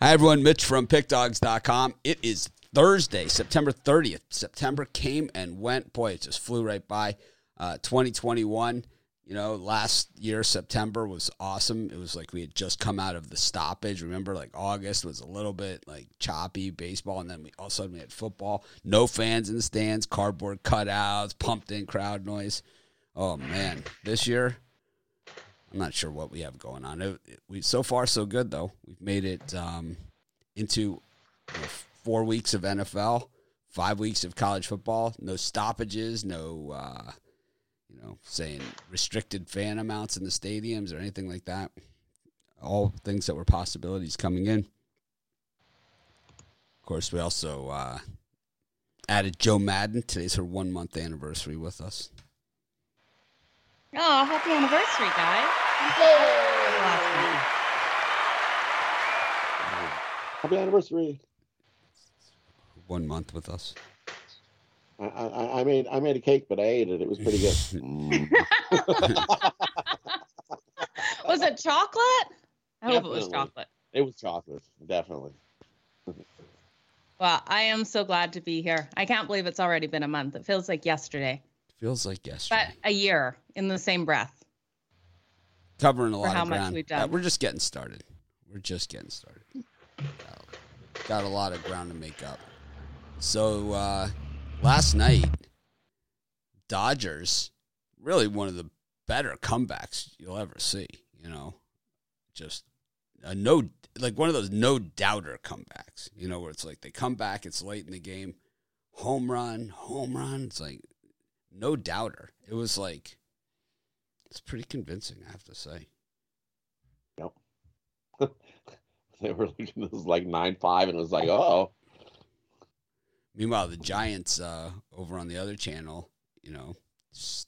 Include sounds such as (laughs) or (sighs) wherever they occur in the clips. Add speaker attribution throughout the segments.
Speaker 1: Hi, everyone. Mitch from PickDogs.com. It is Thursday, September 30th. September came and went. Boy, it just flew right by. Uh, 2021, you know, last year, September was awesome. It was like we had just come out of the stoppage. Remember, like August was a little bit like choppy baseball, and then we all of a sudden we had football. No fans in the stands, cardboard cutouts, pumped in crowd noise. Oh, man. This year, I'm not sure what we have going on. It, it, we so far so good though. We've made it um, into you know, four weeks of NFL, five weeks of college football. No stoppages, no uh, you know saying restricted fan amounts in the stadiums or anything like that. All things that were possibilities coming in. Of course, we also uh, added Joe Madden. Today's her one month anniversary with us.
Speaker 2: Oh, happy anniversary, guys.
Speaker 3: Happy anniversary.
Speaker 1: One month with us.
Speaker 3: I, I, I made I made a cake, but I ate it. It was pretty good. Mm. (laughs) (laughs)
Speaker 2: was it chocolate? I hope it was chocolate.
Speaker 3: It was chocolate, definitely.
Speaker 2: Well, I am so glad to be here. I can't believe it's already been a month. It feels like yesterday,
Speaker 1: Feels like yesterday.
Speaker 2: but a year in the same breath.
Speaker 1: Covering a lot
Speaker 2: how
Speaker 1: of
Speaker 2: much
Speaker 1: ground.
Speaker 2: we've
Speaker 1: Yeah,
Speaker 2: done.
Speaker 1: we're just getting started. We're just getting started. Got- Got a lot of ground to make up. So uh, last night, Dodgers, really one of the better comebacks you'll ever see. You know, just a no like one of those no doubter comebacks. You know, where it's like they come back, it's late in the game, home run, home run. It's like no doubter. It was like it's pretty convincing, I have to say.
Speaker 3: Yep. (laughs) they were like, it was like nine five, and it was like, oh,
Speaker 1: Meanwhile, the Giants uh, over on the other channel, you know, just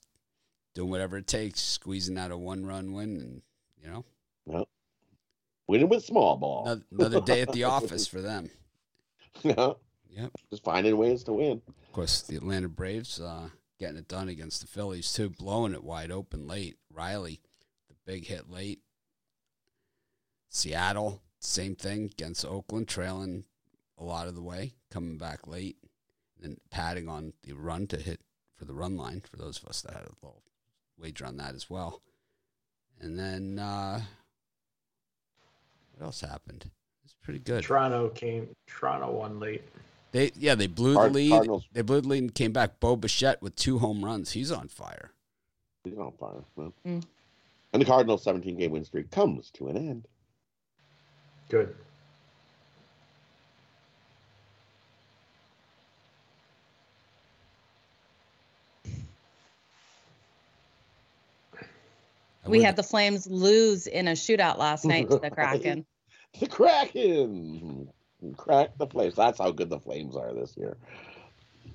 Speaker 1: doing whatever it takes, squeezing out a one-run win, and you know,
Speaker 3: no. winning with small ball.
Speaker 1: another, another day at the (laughs) office for them.
Speaker 3: yeah,
Speaker 1: Yep.
Speaker 3: just finding ways to win.
Speaker 1: Of course, the Atlanta Braves uh, getting it done against the Phillies too, blowing it wide open late. Riley, the big hit late. Seattle, same thing against Oakland, trailing a lot of the way, coming back late, and padding on the run to hit for the run line for those of us that had a little wager on that as well. And then uh, what else happened? It's pretty good.
Speaker 4: Toronto came. Toronto won late.
Speaker 1: They yeah, they blew
Speaker 3: Card-
Speaker 1: the lead.
Speaker 3: Cardinals.
Speaker 1: They blew the lead and came back. Bo Bichette with two home runs. He's on fire.
Speaker 3: He's on fire. man.
Speaker 2: Mm.
Speaker 3: And the Cardinals' 17 game win streak comes to an end.
Speaker 4: Good.
Speaker 2: We had the Flames lose in a shootout last night to the (laughs) Kraken.
Speaker 3: The Kraken crack the Flames. That's how good the Flames are this year.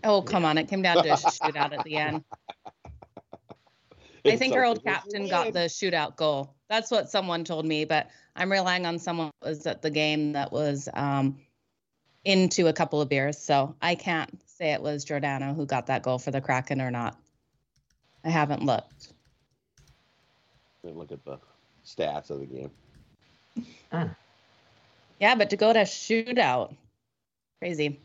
Speaker 2: Oh, come on. It came down to a shootout at the end. (laughs) I think our old captain got the shootout goal. That's what someone told me, but I'm relying on someone that was at the game that was um, into a couple of beers. So I can't say it was Giordano who got that goal for the Kraken or not. I haven't looked.
Speaker 3: Look at the stats of the game.
Speaker 2: Yeah, but to go to shootout, crazy.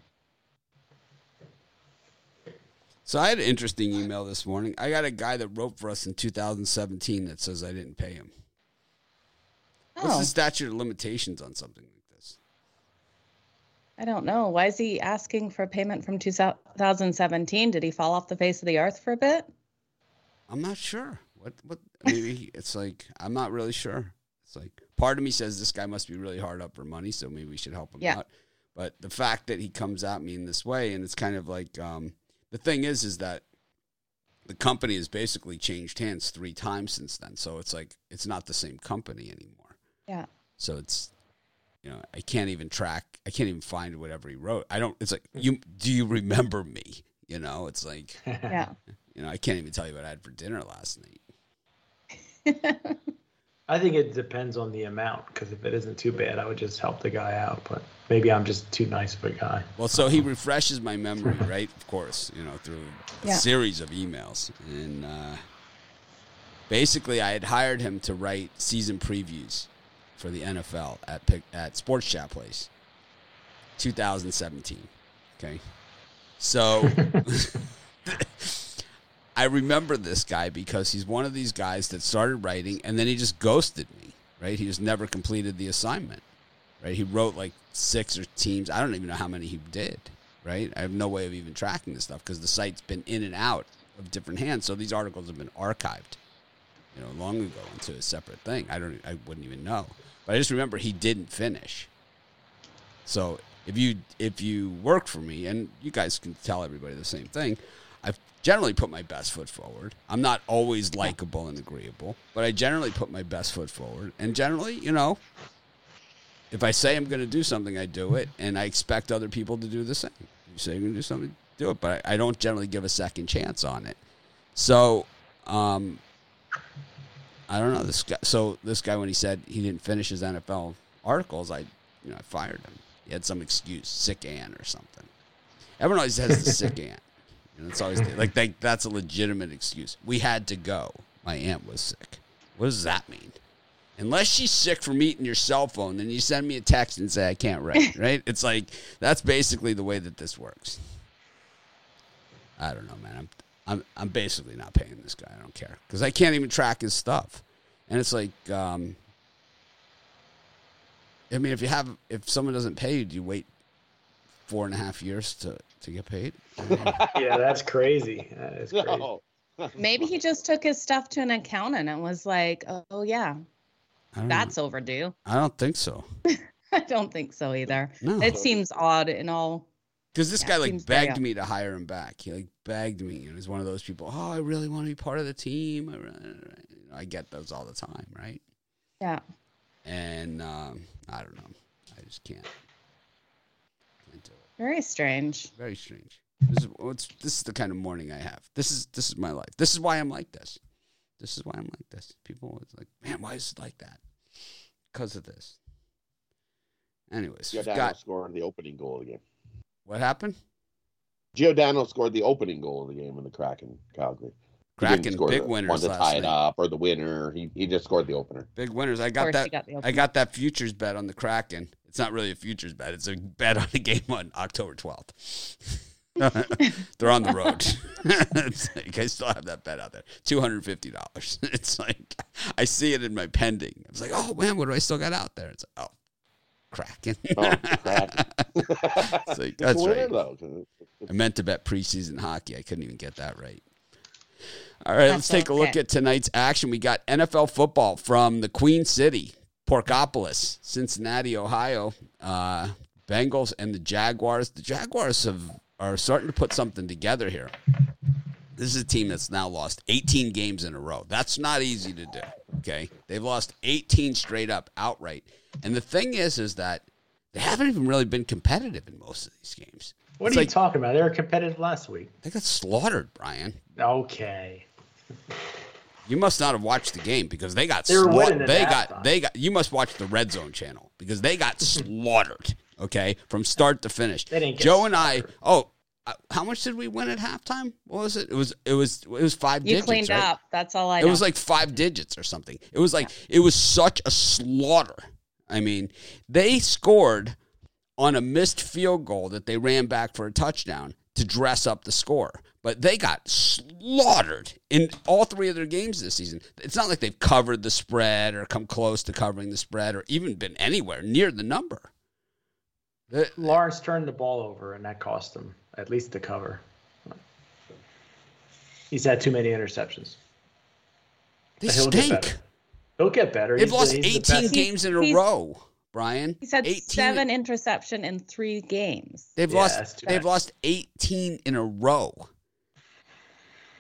Speaker 1: So I had an interesting email this morning. I got a guy that wrote for us in 2017 that says I didn't pay him. What's
Speaker 2: Oh,
Speaker 1: the statute of limitations on something like this?
Speaker 2: I don't know. Why is he asking for payment from 2017? Did he fall off the face of the earth for a bit?
Speaker 1: I'm not sure. What what maybe it's like I'm not really sure. It's like part of me says this guy must be really hard up for money, so maybe we should help him
Speaker 2: Yeah.
Speaker 1: out. But the fact that he comes at me in this way, and it's kind of like um, the thing is, is that the company has basically changed hands three times since then. So it's like it's not the same company anymore.
Speaker 2: Yeah.
Speaker 1: So it's you know I can't even track. I can't even find whatever he wrote. I don't. It's like you do you remember me? You know, it's like (laughs)
Speaker 2: Yeah.
Speaker 1: you know I can't even tell you what I had for dinner last night. (laughs)
Speaker 4: I think it depends on the amount because if it isn't too bad, I would just help the guy out. But maybe I'm just too nice of a guy.
Speaker 1: Well, so he refreshes my memory, (laughs) right? Of course, you know, through a
Speaker 2: Yeah.
Speaker 1: series of emails. And uh, basically, I had hired him to write season previews for the NFL at Pick, at Sports Chat Place, 2017. Okay, so (laughs) (laughs) I remember this guy because he's one of these guys that started writing and then he just ghosted me. Right, he just never completed the assignment. Right, he wrote like six or teams. I don't even know how many he did. Right, I have no way of even tracking this stuff because the site's been in and out of different hands. So these articles have been archived, you know, long ago into a separate thing. I don't, I wouldn't even know. But I just remember he didn't finish. So if you if you work for me, and you guys can tell everybody the same thing, I've generally put my best foot forward. I'm not always likable and agreeable, but I generally put my best foot forward. And generally, you know, if I say I'm going to do something, I do it, and I expect other people to do the same. You say you're going to do something, do it, but I, I don't generally give a second chance on it. So, um, I don't know this guy. So this guy, when he said he didn't finish his NFL articles, I, you know, I fired him. He had some excuse, sick aunt or something. Everyone always has the sick (laughs) aunt. Know, it's always like they, that's a legitimate excuse. We had to go. My aunt was sick. What does that mean? Unless she's sick from eating your cell phone, then you send me a text and say I can't write. (laughs) Right? It's like that's basically the way that this works. I don't know, man. I'm I'm I'm basically not paying this guy. I don't care because I can't even track his stuff, and it's like, um, I mean, if you have if someone doesn't pay you, do you wait four and a half years to to get paid? (laughs)
Speaker 4: yeah, that's crazy. That is crazy.
Speaker 3: No. (laughs)
Speaker 2: Maybe he just took his stuff to an accountant and was like, "Oh yeah, that's
Speaker 1: know.
Speaker 2: overdue."
Speaker 1: I don't think so. (laughs)
Speaker 2: I don't think so either.
Speaker 1: No,
Speaker 2: It seems odd in all.
Speaker 1: because this
Speaker 2: yeah,
Speaker 1: guy like begged me to hire him back. He like begged me, and he's one of those people. Oh, I really want to be part of the team. I, really, I get those all the time, right?
Speaker 2: Yeah.
Speaker 1: And um, I don't know. I just can't. Can't do it.
Speaker 2: Very strange.
Speaker 1: Very strange. This is what's this is the kind of morning I have. This is this is my life. This is why I'm like this. This is why I'm like this. People always like, man, why is it like that? Because of this. Anyways, we've
Speaker 3: Giordano
Speaker 1: got
Speaker 3: scored the opening goal of the game.
Speaker 1: what happened?
Speaker 3: Giordano scored the opening goal of the game in the Kraken Calgary.
Speaker 1: Kraken
Speaker 3: score
Speaker 1: big
Speaker 3: the
Speaker 1: winners
Speaker 3: one to tie it up or the winner. He he just scored the opener.
Speaker 1: Big winners. I got that.
Speaker 2: got
Speaker 1: I got that futures bet on the Kraken. It's not really a futures bet. It's a bet on the game on October 12th. (laughs) They're on the road. (laughs) It's like, I still have that bet out there. $250. (laughs) It's like, I see it in my pending. I was like, oh, man, what do I still got out there? It's like, oh, cracking.
Speaker 3: Oh, Kraken.
Speaker 1: It's like, that's
Speaker 3: a winner,
Speaker 1: right.
Speaker 3: though. 'cause
Speaker 1: I meant to bet preseason hockey. I couldn't even get that right. All right, let's
Speaker 2: That's
Speaker 1: take a look at tonight's action. We got NFL football from the Queen City, Porkopolis, Cincinnati, Ohio. Uh, Bengals and the Jaguars. The Jaguars have are starting to put something together here. This is a team that's now lost 18 games in a row. That's not easy to do. Okay, they've lost 18 straight up outright. And the thing is, is that they haven't even really been competitive in most of these games.
Speaker 4: What
Speaker 1: It's
Speaker 4: are you talking about? They were competitive last week.
Speaker 1: They got slaughtered, Brian.
Speaker 4: Okay. (laughs)
Speaker 1: You must not have watched the game because they got
Speaker 4: They were winning
Speaker 1: slaughtered. They got
Speaker 4: halftime.
Speaker 1: they got. You must watch the Red Zone channel because they got (laughs) slaughtered. Okay, from start to finish.
Speaker 4: They didn't get
Speaker 1: Joe and I. Oh, uh, how much did we win at halftime? What was it? It was it was it was five
Speaker 2: You
Speaker 1: digits.
Speaker 2: cleaned
Speaker 1: right?
Speaker 2: up. That's all I
Speaker 1: It
Speaker 2: know.
Speaker 1: was like five digits or something. It was like it was such a slaughter. I mean, they scored on a missed field goal that they ran back for a touchdown to dress up the score. But they got slaughtered in all three of their games this season. It's not like they've covered the spread or come close to covering the spread or even been anywhere near the number. The-
Speaker 4: Lawrence turned the ball over, and that cost him at least the cover. He's had too many interceptions.
Speaker 1: They
Speaker 4: he'll get
Speaker 1: stink.
Speaker 4: better. He'll get better.
Speaker 1: They've
Speaker 4: He's
Speaker 1: lost
Speaker 4: the
Speaker 1: 18
Speaker 4: best-
Speaker 1: games in a
Speaker 2: He's-
Speaker 1: row, Brian.
Speaker 2: He's had
Speaker 1: 18
Speaker 2: seven interception in three games.
Speaker 1: They've
Speaker 4: Yeah,
Speaker 1: lost. They've lost 18 in a row.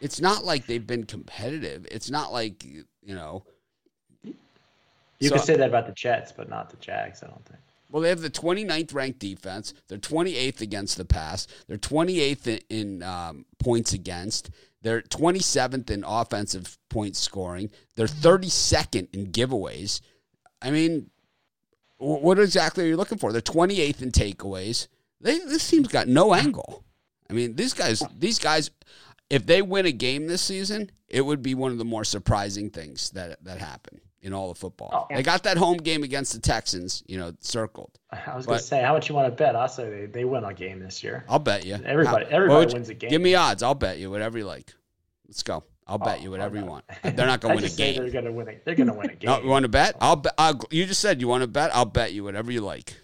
Speaker 1: It's not like they've been competitive. It's not like you know.
Speaker 4: You
Speaker 1: So-
Speaker 4: could say that about the Jets, but not the Jags. I don't think.
Speaker 1: Well, they have the 29th ranked defense. They're 28th against the pass. They're 28th in, in um, points against. They're 27th in offensive points scoring. They're 32nd in giveaways. I mean, wh- what exactly are you looking for? They're 28th in takeaways. They, this team's got no angle. I mean, these guys, these guys, if they win a game this season, it would be one of the more surprising things that that happen. in all of football.
Speaker 4: Oh.
Speaker 1: They got that home game against the Texans, you know, circled.
Speaker 4: I was gonna say, how much you want to bet? I'll say they, they win a game this year.
Speaker 1: I'll bet you.
Speaker 4: Everybody, everybody wins a game.
Speaker 1: Give me odds. I'll bet you whatever you like. Let's go. I'll bet
Speaker 4: Oh,
Speaker 1: you whatever you want. They're not going (laughs) to win a game.
Speaker 4: They're gonna win. A, game. they're gonna win a game.
Speaker 1: No, you want to bet? I'll bet. I'll, you just said you want to bet. I'll bet you whatever you like.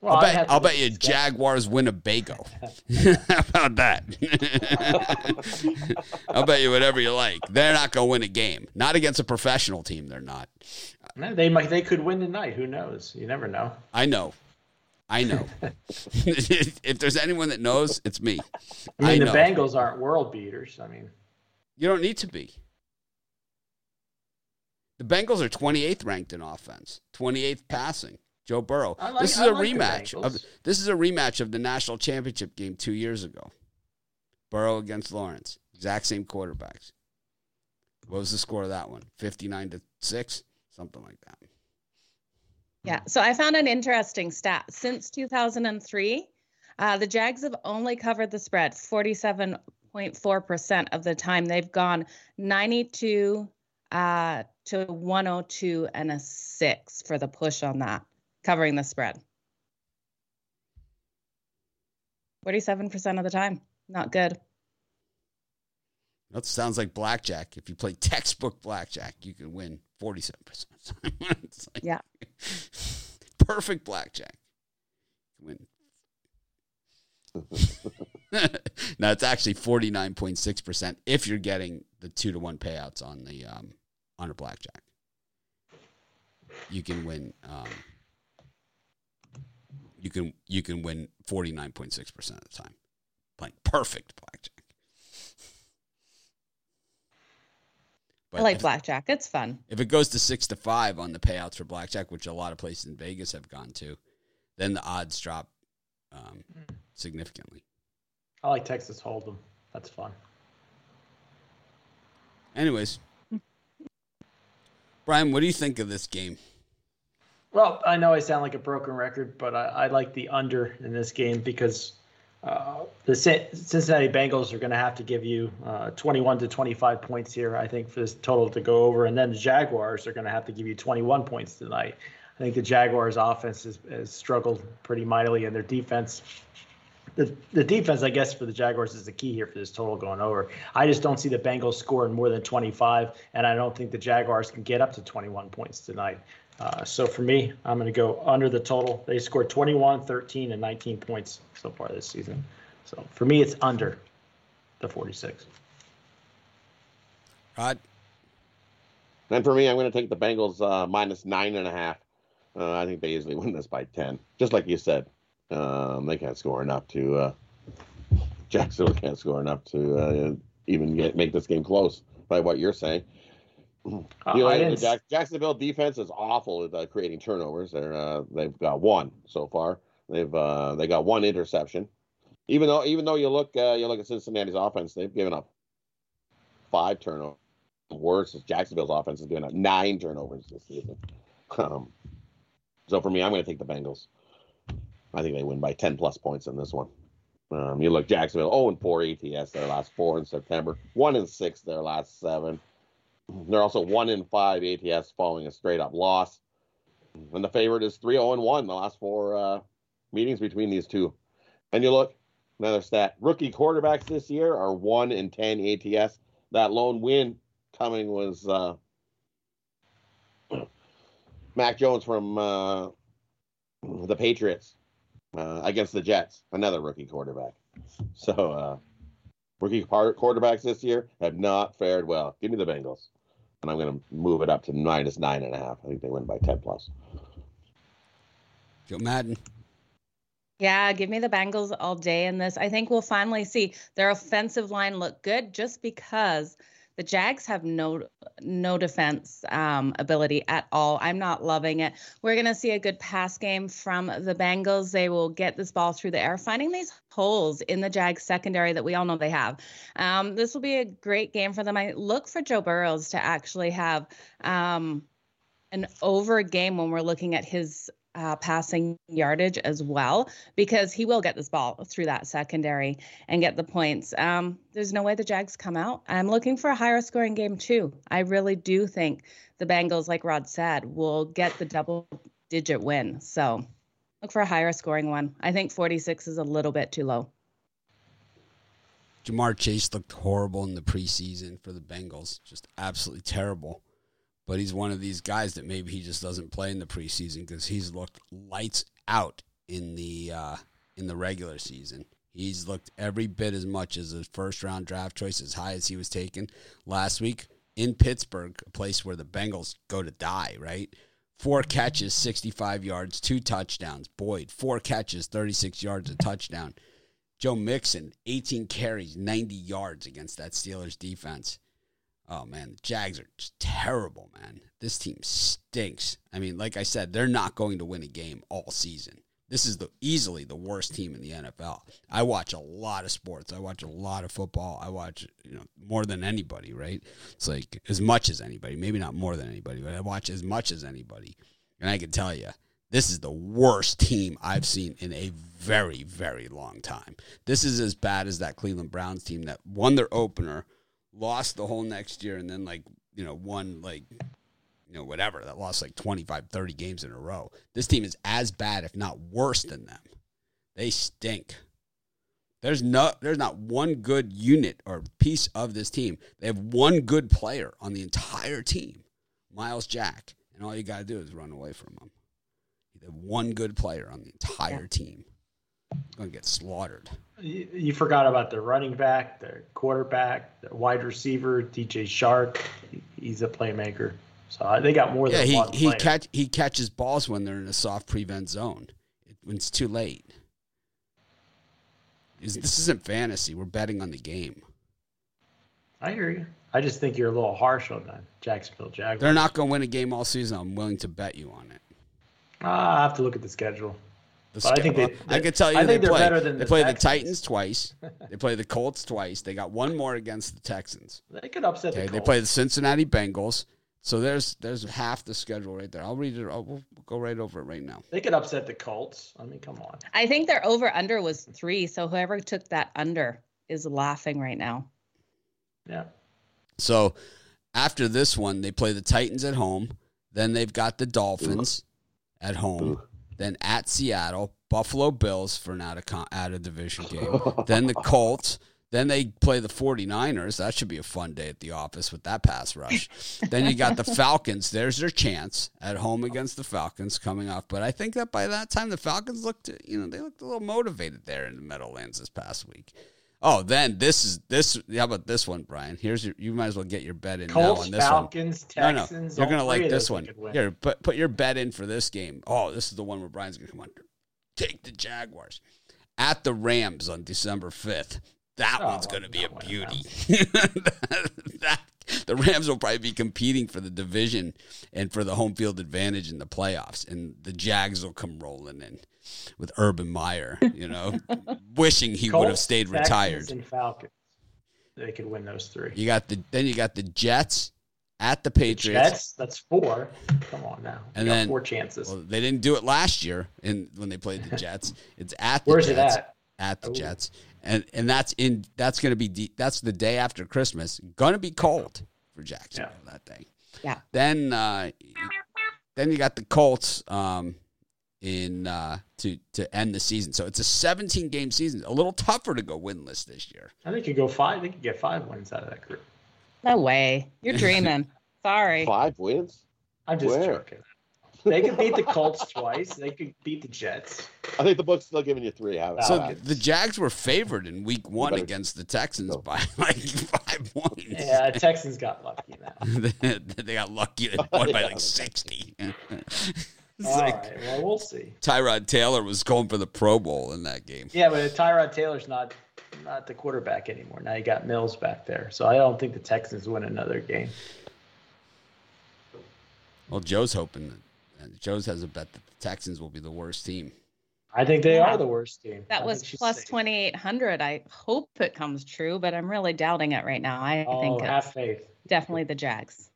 Speaker 4: Well,
Speaker 1: I'll bet. I'll bet you
Speaker 4: schedule.
Speaker 1: Jaguars Winnebago. (laughs) (laughs) How about that? I'll bet you whatever you like. They're not going to win a game. Not against a professional team. They're not.
Speaker 4: No, they might. They could win tonight. Who knows? You never know.
Speaker 1: I know. I know. if there's anyone that knows, it's me.
Speaker 4: I mean,
Speaker 1: I
Speaker 4: the. Bengals aren't world beaters. I mean,
Speaker 1: You don't need to be. The Bengals are 28th ranked in offense, 28th passing. Joe Burrow.
Speaker 4: Like-
Speaker 1: this is
Speaker 4: I
Speaker 1: a
Speaker 4: like
Speaker 1: rematch of this is a rematch of the national championship game two years ago. Burrow against Lawrence, exact same quarterbacks. What was the score of that one? 59 to six, something like that.
Speaker 2: Yeah. So I found an interesting stat. Since 2003, uh, the Jags have only covered the spread 47.4% of the time. They've gone 92 uh, to 102 and a six for the push on that, covering the spread. 47% of the time. Not good.
Speaker 1: That sounds like blackjack. If you play (laughs) textbook (laughs) (laughs) blackjack, you can win 47%. It's like-
Speaker 2: Yeah.
Speaker 1: Perfect blackjack. Win. (laughs) now it's actually 49.6% if you're getting the 2 to 1 payouts on the um on a blackjack. You can win um you can you can win 49.6% of the time. Playing perfect blackjack.
Speaker 2: I like
Speaker 1: if-
Speaker 2: blackjack. It's fun.
Speaker 1: if it goes to six to five on the payouts for blackjack, which a lot of places in Vegas have gone to, then the odds drop um, significantly.
Speaker 4: I like Texas Hold'em. That's fun.
Speaker 1: Anyways, Brian, what do you think of this game?
Speaker 4: Well, I know I sound like a broken record, but I, I like the under in this game because uh, the Cin- Cincinnati Bengals are going to have to give you uh, 21 to 25 points here, I think, for this total to go over. And then the Jaguars are going to have to give you 21 points tonight. I think the Jaguars' offense has, has struggled pretty mightily, and their defense. The, the defense, I guess, for the Jaguars is the key here for this total going over. I just don't see the Bengals scoring more than 25, and I don't think the Jaguars can get up to 21 points tonight. Uh, so for me, I'm going to go under the total. They scored 21, 13, and 19 points so far this season. So for me, it's under the 46.
Speaker 1: Rod,
Speaker 3: And for me, I'm going to take the Bengals uh, minus nine and a half. Uh, I think they easily win this by ten. Just like you said, um, they can't score enough to. Uh, Jacksonville can't score enough to uh, even get make this game close. By what you're saying,
Speaker 4: Uh,
Speaker 3: you know, Jack- Jacksonville defense is awful at uh, creating turnovers. They're uh, they've got one so far. They've uh, they got one interception. Even though even though you look uh, you look at Cincinnati's offense, they've given up five turnovers. Worse is Jacksonville's offense has given up nine turnovers this season. Um, so for me, I'm going to take the Bengals. I think they win by 10 plus points in this one. Um, you look Jacksonville 0 and 4 ATS their last four in September, 1 and 6 their last seven. They're also 1 in 5 ATS following a straight up loss. And the favorite is 3 0 and 1 the last four uh, meetings between these two. And you look, another stat rookie quarterbacks this year are 1 in 10 ATS. That lone win coming was uh, (clears throat) Mac Jones from uh, the Patriots uh, against the Jets, another rookie quarterback. So, uh, rookie par- quarterbacks this year have not fared well. Give me the Bengals, and I'm going to move it up to minus nine and a half. I think they win by ten plus.
Speaker 1: Joe Madden.
Speaker 2: Yeah, give me the Bengals all day in this. I think we'll finally see their offensive line look good just because the Jags have no no defense um, ability at all. I'm not loving it. We're going to see a good pass game from the Bengals. They will get this ball through the air, finding these holes in the Jags secondary that we all know they have. Um, this will be a great game for them. I look for Joe Burrows to actually have um, an over game when we're looking at his uh, passing yardage as well because he will get this ball through that secondary and get the points. Um, there's no way the Jags come out. I'm looking for a higher scoring game too. I really do think the Bengals, like Rod said, will get the double digit win. So look for a higher scoring one. I think 46 is a little bit too low.
Speaker 1: Ja'Marr Chase looked horrible in the preseason for the Bengals, just absolutely terrible. But he's one of these guys that maybe he just doesn't play in the preseason because he's looked lights out in the uh, in the regular season. He's looked every bit as much as a first round draft choice, as high as he was taken last week in Pittsburgh, a place where the Bengals go to die, right? Four catches, 65 yards, two touchdowns. Boyd, four catches, 36 yards, a touchdown. Joe Mixon, 18 carries, 90 yards against that Steelers defense. Oh man, the Jags are just terrible, man. This team stinks. I mean, like I said, they're not going to win a game all season. This is the easily the worst team in the NFL. I watch a lot of sports. I watch a lot of football. I watch, you know, more than anybody, right? It's like as much as anybody, maybe not more than anybody, but I watch as much as anybody. And I can tell you, this is the worst team I've seen in a very, very long time. This is as bad as that Cleveland Browns team that won their opener, lost the whole next year, and then, like, you know, won, like, you know, whatever, that lost like 25, 30 games in a row. This team is as bad, if not worse than them. They stink. There's no there's not one good unit or piece of this team. They have one good player on the entire team, Myles Jack, and all you got to do is run away from him. They have one good player on the entire team. Going to get slaughtered.
Speaker 4: You, you forgot about the running back, the quarterback, the wide receiver, DJ Chark. He's a playmaker. So uh, they got more
Speaker 1: Yeah,
Speaker 4: than
Speaker 1: he
Speaker 4: one
Speaker 1: he catch he catches balls when they're in a soft prevent zone. It, when it's too late. This this isn't fantasy. We're betting on the game.
Speaker 4: I hear you. I just think you're a little harsh on that Jacksonville Jaguars.
Speaker 1: They're not going to win a game all season. I'm willing to bet you on it.
Speaker 4: Ah, I have to look at the schedule.
Speaker 1: The
Speaker 4: But I think they-
Speaker 1: I can tell you
Speaker 4: I
Speaker 1: they
Speaker 4: think they're
Speaker 1: play.
Speaker 4: better than
Speaker 1: they
Speaker 4: the
Speaker 1: play the Titans twice. (laughs) they play the Colts twice. They got one more against the Texans.
Speaker 4: They could upset
Speaker 1: Okay,
Speaker 4: the
Speaker 1: they play the Cincinnati Bengals. So there's there's half the schedule right there. I'll read it. I'll we'll go right over it right now.
Speaker 4: They could upset the Colts. I mean, come on.
Speaker 2: I think their over under was three. So whoever took that under is laughing right now.
Speaker 4: Yeah.
Speaker 1: So after this one, they play the Titans at home. Then they've got the Dolphins at home. Then at Seattle, Buffalo Bills for an out of con- out of division game. (laughs) then the Colts. Then they play the 49ers. That should be a fun day at the office with that pass rush. (laughs) then you got the Falcons. There's their chance at home against the Falcons coming off. But I think that by that time the Falcons looked, you know, they looked a little motivated there in the Meadowlands this past week. Oh, then this is this. How about this one, Brian? Here's your. You might as well get your bet in now
Speaker 4: Colts,
Speaker 1: on this one.
Speaker 4: Falcons,
Speaker 1: No,
Speaker 4: Texans.
Speaker 1: no, no,
Speaker 4: you're
Speaker 1: gonna like this one. Here, put put your bet in for this game. Oh, this is the one where Brian's gonna come under. Take the Jaguars at the Rams on December fifth. That
Speaker 4: Oh,
Speaker 1: one's gonna be a beauty. (laughs) that, the Rams will probably be competing for the division and for the home field advantage in the playoffs, and the Jags will come rolling in with Urban Meyer. You know, (laughs) wishing he would have stayed
Speaker 4: Texans,
Speaker 1: retired.
Speaker 4: And Falcons. They could win those three.
Speaker 1: You got the then you got the Jets at the Patriots.
Speaker 4: Jets, that's four. Come on now. You
Speaker 1: And
Speaker 4: got
Speaker 1: then-
Speaker 4: four chances.
Speaker 1: Well, they didn't do it last year in when they played the (laughs) Jets. It's at the
Speaker 4: Where's it
Speaker 1: Jets.
Speaker 4: at?
Speaker 1: At the
Speaker 4: Ooh.
Speaker 1: Jets, and and that's in that's going to be de- that's the day after Christmas. Going to be cold for Jacksonville that day.
Speaker 2: Yeah.
Speaker 1: Then uh, then you got the Colts um, in uh, to to end the season. So it's a 17 game season. A little tougher to go winless this year.
Speaker 4: I think you could go five. They could get five wins out of that group.
Speaker 2: No way. You're dreaming. (laughs) Sorry.
Speaker 3: Five wins?
Speaker 4: I'm just
Speaker 3: Where?
Speaker 4: joking. They could beat the Colts twice. They could beat the Jets.
Speaker 3: I think the book's still giving you three. How
Speaker 1: So
Speaker 3: about
Speaker 1: the Jags were favored in Week One
Speaker 3: better-
Speaker 1: against the Texans
Speaker 3: Go.
Speaker 1: by (laughs) like five points.
Speaker 4: Yeah, Texans got lucky now. (laughs)
Speaker 1: they got lucky and won by like 60. (laughs) It's
Speaker 4: All
Speaker 1: like
Speaker 4: right. Well, we'll see.
Speaker 1: Tyrod Taylor was going for the Pro Bowl in that game.
Speaker 4: Yeah, but Tyrod Taylor's not not the quarterback anymore. Now you got Mills back there. So I don't think the Texans win another game.
Speaker 1: Well, Joe's hoping that Joe's has a bet that the Texans will be the worst team.
Speaker 4: I think they
Speaker 2: Yeah.
Speaker 4: are the worst team.
Speaker 2: That
Speaker 4: think
Speaker 2: was
Speaker 4: she's
Speaker 2: plus
Speaker 4: safe.
Speaker 2: 2,800. I hope it comes true, but I'm really doubting it right now. I
Speaker 4: Oh,
Speaker 2: think
Speaker 4: have
Speaker 2: it's
Speaker 4: faith.
Speaker 2: definitely the Jags.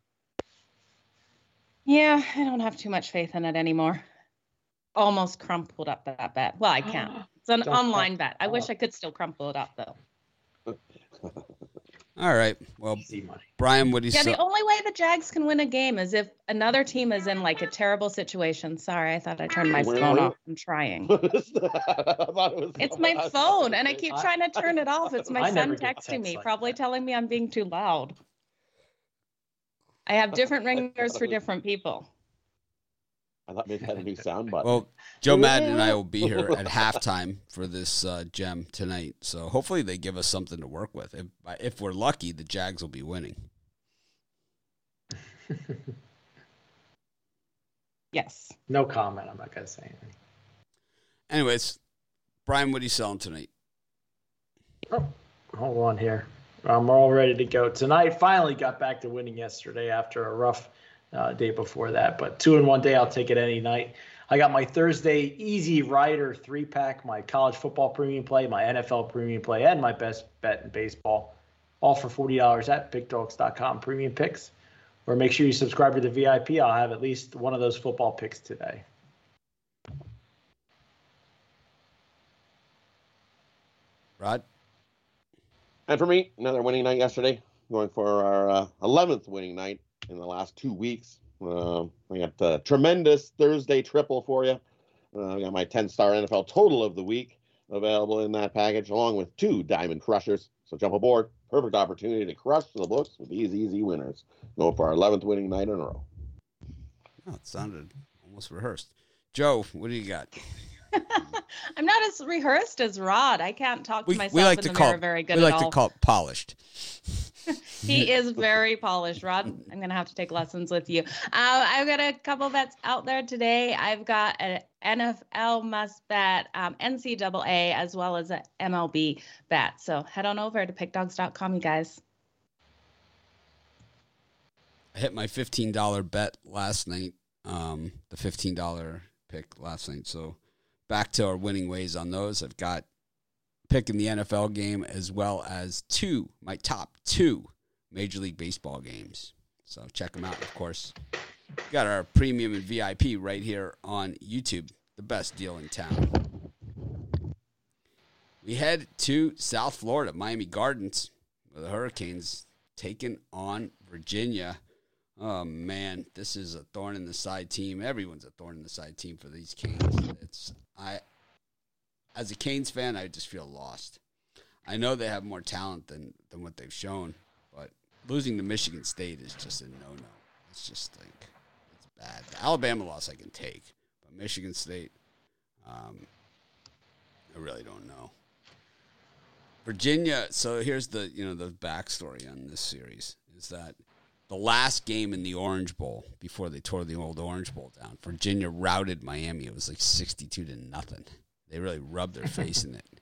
Speaker 2: Yeah, I don't have too much faith in it anymore. almost crumpled up that bet. Well, I can't. (gasps) It's an
Speaker 4: Don't
Speaker 2: online bet. I wish. I could still crumple it up though. (laughs)
Speaker 1: All right. Well, Brian, what do you say?
Speaker 2: Yeah,
Speaker 1: say?
Speaker 2: the only way the Jags can win a game is if another team is in like a terrible situation. Sorry, I thought I turned my
Speaker 3: Where
Speaker 2: phone off. I'm trying. (laughs)
Speaker 3: What is that? I thought it was
Speaker 2: It's my phone, and I keep
Speaker 4: I-
Speaker 2: trying to turn it off. It's my
Speaker 4: I
Speaker 2: son texting me,
Speaker 4: like
Speaker 2: probably
Speaker 4: that.
Speaker 2: telling me I'm being too loud. I have (laughs) different ringers for different people.
Speaker 3: I thought maybe had a new sound button.
Speaker 1: Well, Joe Madden and I will be here at halftime for this uh, gem tonight. So hopefully they give us something to work with. If, if we're lucky, the Jags will be winning. (laughs)
Speaker 2: Yes.
Speaker 4: No comment. I'm not gonna say anything.
Speaker 1: Anyways, Brian, what are you selling tonight?
Speaker 4: Oh, hold on here. I'm all ready to go. Tonight finally got back to winning yesterday after a rough uh, day before that. But two in one day, I'll take it any night. I got my Thursday Easy Rider three pack, my college football premium play, my NFL premium play, and my best bet in baseball, all for forty dollars at PickDogs.com premium picks. Or make sure you subscribe to the VIP. I'll have at least one of those football picks today.
Speaker 1: Rod?
Speaker 3: And for me, another winning night yesterday. Going for our uh, 11th winning night in the last two weeks. Uh, I got a tremendous Thursday triple for you. Uh, I got my 10 star NFL total of the week available in that package, along with two Diamond Crushers. So jump aboard. Perfect opportunity to crush the books with these easy winners. Going for our 11th winning night in a row.
Speaker 1: Oh, it sounded almost rehearsed. Joe, what do you got? (laughs)
Speaker 2: I'm not as rehearsed as Rod. I can't talk to
Speaker 1: We,
Speaker 2: myself
Speaker 1: we like
Speaker 2: in
Speaker 1: to
Speaker 2: the
Speaker 1: call
Speaker 2: mirror very good
Speaker 1: we like to call it polished. (laughs)
Speaker 2: he is (laughs) very polished, Rod. I'm gonna have to take lessons with you. Uh, I've got a couple bets out there today. I've got an NFL must bet, um, NCAA, as well as an MLB bet. So head on over to pickdogs.com, you guys.
Speaker 1: I hit my fifteen dollar bet last night. Um, the fifteen dollar pick last night. So back to our winning ways on those. I've got picking the NFL game as well as two my top two Major League Baseball games. So check them out. Of course, got our premium and VIP right here on YouTube. The best deal in town. We head to South Florida, Miami Gardens, where the Hurricanes taking on Virginia. Oh man, this is a thorn in the side team. Everyone's a thorn in the side team for these Canes. It's I as a Canes fan, I just feel lost. I know they have more talent than than what they've shown, but losing to Michigan State is just a no no. It's just like it's bad. The Alabama loss I can take, but Michigan State, um, I really don't know. Virginia. So here's the you know the backstory on this series is that the last game in the Orange Bowl before they tore the old Orange Bowl down, Virginia routed Miami. It was like sixty-two to nothing. They really rubbed their face in it. (laughs)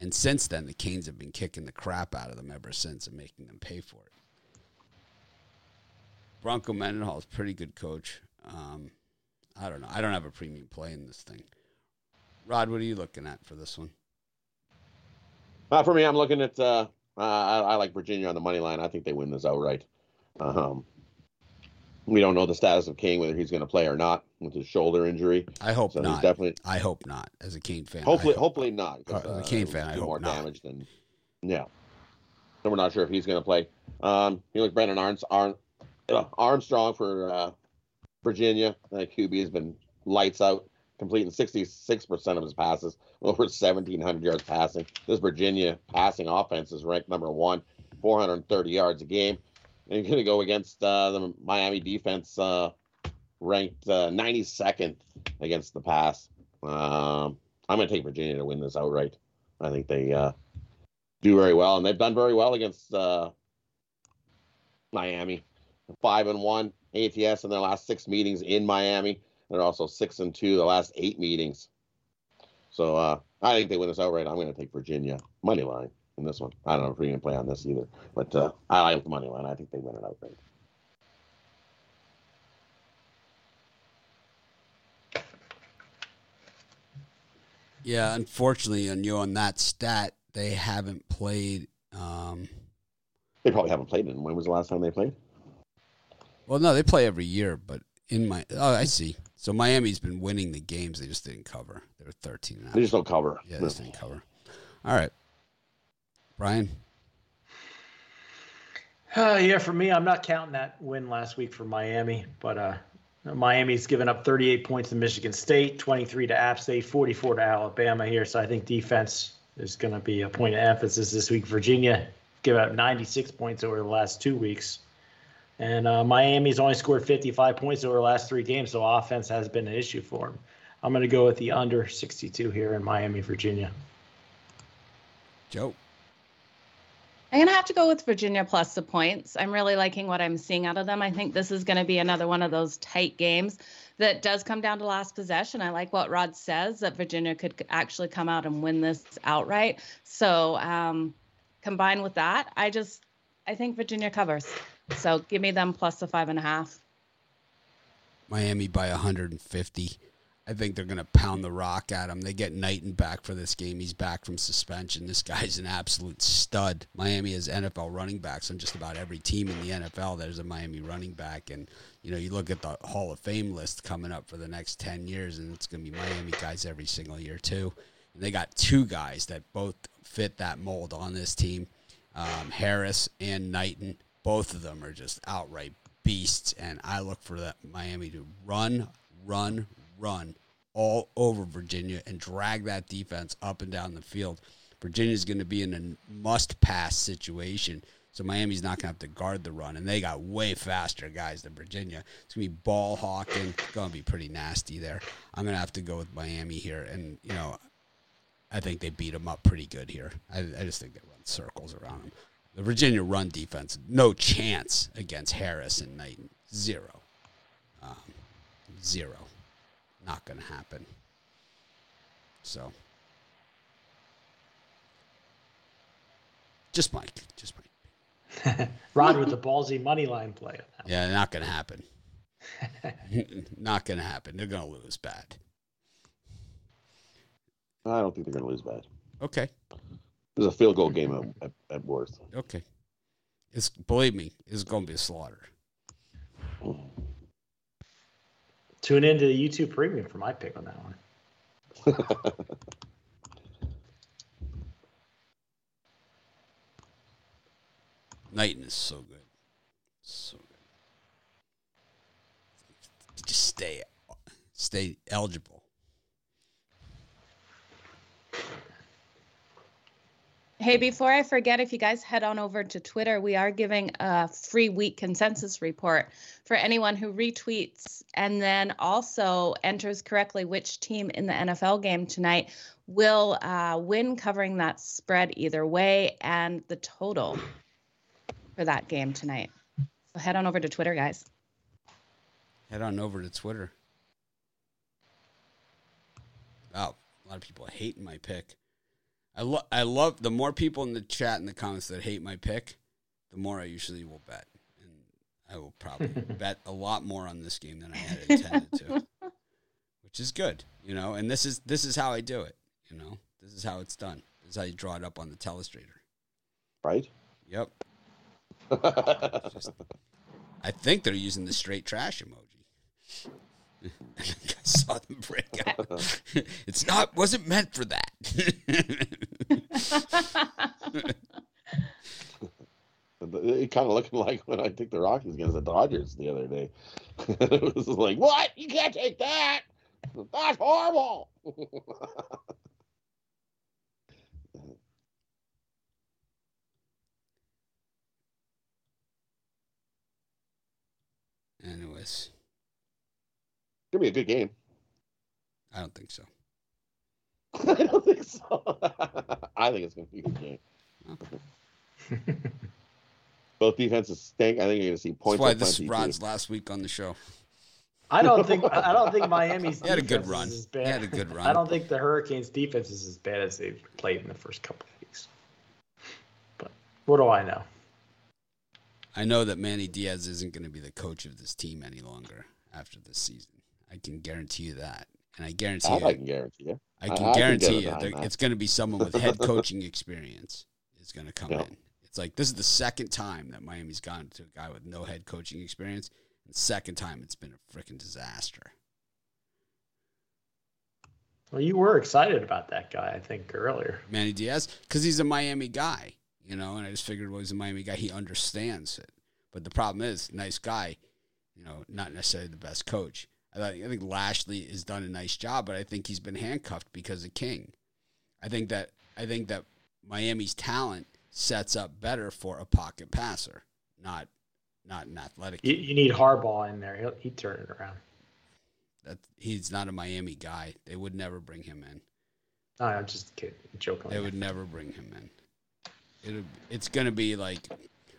Speaker 1: And since then, the Canes have been kicking the crap out of them ever since and making them pay for it. Bronco Mendenhall is a pretty good coach. Um, I don't know. I don't have a premium play in this thing. Rod, what are you looking at for this one?
Speaker 3: Uh, for me, I'm looking at. Uh, uh, I, I like Virginia on the money line. I think they win this outright. Um, we don't know the status of King, whether he's going to play or not with his shoulder injury.
Speaker 1: I hope
Speaker 3: So
Speaker 1: not.
Speaker 3: definitely-
Speaker 1: I hope not. As a Cane fan,
Speaker 3: Hopefully,
Speaker 1: hope-
Speaker 3: hopefully not.
Speaker 1: Uh, as a
Speaker 3: uh, would
Speaker 1: fan, I hope
Speaker 3: more
Speaker 1: not.
Speaker 3: damage than yeah. So we're not sure if he's going to play. Um, you look, Brennan Arms, Arm, uh, Armstrong for uh, Virginia. Uh, QB has been lights out, completing 66% of his passes, over 1,700 yards passing. This Virginia passing offense is ranked number one, 430 yards a game. And you're going to go against uh, the Miami defense, uh, ranked uh, 92nd against the pass. Um, I'm going to take Virginia to win this outright. I think they uh, do very well, and they've done very well against uh, Miami. Five and one ATS in their last six meetings in Miami. They're also six and two the last eight meetings. So uh, I think they win this outright. I'm going to take Virginia money line in this one. I don't know if we're going to play on this either, but uh, I like the money line. I think they win it outright.
Speaker 1: Yeah, unfortunately, on you on that stat, they haven't played. Um,
Speaker 3: They probably haven't played it. When was the last time they played?
Speaker 1: well, no, they play every year, but in my oh, I see. So Miami's been winning the games. They just didn't cover. They were 13 and a half.
Speaker 3: They just don't cover.
Speaker 1: Yeah, they just didn't cover. All right. Brian?
Speaker 4: Uh, yeah, for me, I'm not counting that win last week for Miami, but uh, Miami's given up 38 points to Michigan State, 23 to App State, 44 to Alabama here. So I think defense is going to be a point of emphasis this week. Virginia give up 96 points over the last two weeks. And uh, Miami's only scored 55 points over the last three games, so offense has been an issue for them. I'm going to go with the under 62 here in Miami, Virginia.
Speaker 1: Joe?
Speaker 2: I'm going to have to go with Virginia plus the points. I'm really liking what I'm seeing out of them. I think this is going to be another one of those tight games that does come down to last possession. I like what Rod says that Virginia could actually come out and win this outright. So, um, combined with that, I just I think Virginia covers. So give me them plus the five and a half.
Speaker 1: Miami by 150. I think they're going to pound the rock at him. They get Knighton back for this game. He's back from suspension. This guy's an absolute stud. Miami has NFL running backs on just about every team in the NFL. There's a Miami running back. And, you know, you look at the Hall of Fame list coming up for the next 10 years, and it's going to be Miami guys every single year, too. And they got two guys that both fit that mold on this team um, Harris and Knighton. Both of them are just outright beasts. And I look for that Miami to run, run, run all over Virginia and drag that defense up and down the field. Virginia's going to be in a must pass situation. So Miami's not going to have to guard the run. And they got way faster guys than Virginia. It's going to be ball hawking. It's going to be pretty nasty there. I'm going to have to go with Miami here. And, you know, I think they beat them up pretty good here. I, I just think they run circles around them. The Virginia run defense, no chance against Harris and Knighton. Zero. Um, zero not going to happen. So, just Mike, just
Speaker 4: Mike. (laughs) Rod with the ballsy money line play.
Speaker 1: Yeah, not going to happen. (laughs) not going to happen. They're going to lose bad.
Speaker 3: I don't think they're going to lose bad.
Speaker 1: Okay.
Speaker 3: There's a field goal game at, at, at worst.
Speaker 1: Okay. It's believe me, it's going to be a slaughter. Mm.
Speaker 4: Tune into the YouTube Premium for my pick on that one. (laughs)
Speaker 1: Knighton is so good, so good. Just stay, stay eligible.
Speaker 2: Hey, before I forget, if you guys head on over to Twitter, we are giving a free week consensus report for anyone who retweets and then also enters correctly which team in the NFL game tonight will uh, win covering that spread either way and the total for that game tonight. So head on over to Twitter, guys.
Speaker 1: Head on over to Twitter. Wow, a lot of people hating my pick. I love I love the more people in the chat and the comments that hate my pick, the more I usually will bet, and I will probably (laughs) bet a lot more on this game than I had intended to, (laughs) which is good, you know. And this is this is how I do it, you know. This is how it's done. This is how you draw it up on the telestrator.
Speaker 3: Right.
Speaker 1: Yep. (laughs) Just, I think they're using the straight trash emoji. (laughs) I saw them break out. (laughs) it's not wasn't meant for that. (laughs)
Speaker 3: it kind of looking like when I took the Rockies against the Dodgers the other day. it was like, what? You can't take that. That's horrible.
Speaker 1: Anyways
Speaker 3: gonna be a good game.
Speaker 1: I don't think so. (laughs)
Speaker 3: I don't think so. (laughs) I think it's gonna be a good game. (laughs) Both defenses stink. I think you're gonna see points.
Speaker 1: That's why this is Rod's last week on the show.
Speaker 4: I don't think I don't think Miami's
Speaker 1: had a good run.
Speaker 4: Is bad.
Speaker 1: He had a good run.
Speaker 4: I don't think the Hurricanes defense is as bad as they've played in the first couple of weeks. But what do I know?
Speaker 1: I know that Manny Diaz isn't going to be the coach of this team any longer after this season. I can guarantee you that, and I guarantee
Speaker 3: I,
Speaker 1: you,
Speaker 3: I can guarantee you.
Speaker 1: I can I, guarantee I can you, it's going to be someone with head (laughs) coaching experience is going to come in. It's like this is the second time that Miami's gone to a guy with no head coaching experience, and second time it's been a freaking disaster.
Speaker 4: Well, you were excited about that guy, I think, earlier.
Speaker 1: Manny Diaz, because he's a Miami guy, you know, and I just figured, well, he's a Miami guy. He understands it. But the problem is, nice guy, you know, not necessarily the best coach. I, I think Lashlee has done a nice job, but I think he's been handcuffed because of King. I think that I think that Miami's talent sets up better for a pocket passer, not not an athletic.
Speaker 4: You, you need Harbaugh in there. He'll he'd turn it around.
Speaker 1: That he's not a Miami guy. They would never bring him in.
Speaker 4: No, I'm just kidding, joking.
Speaker 1: They would never bring him in. It it's gonna be like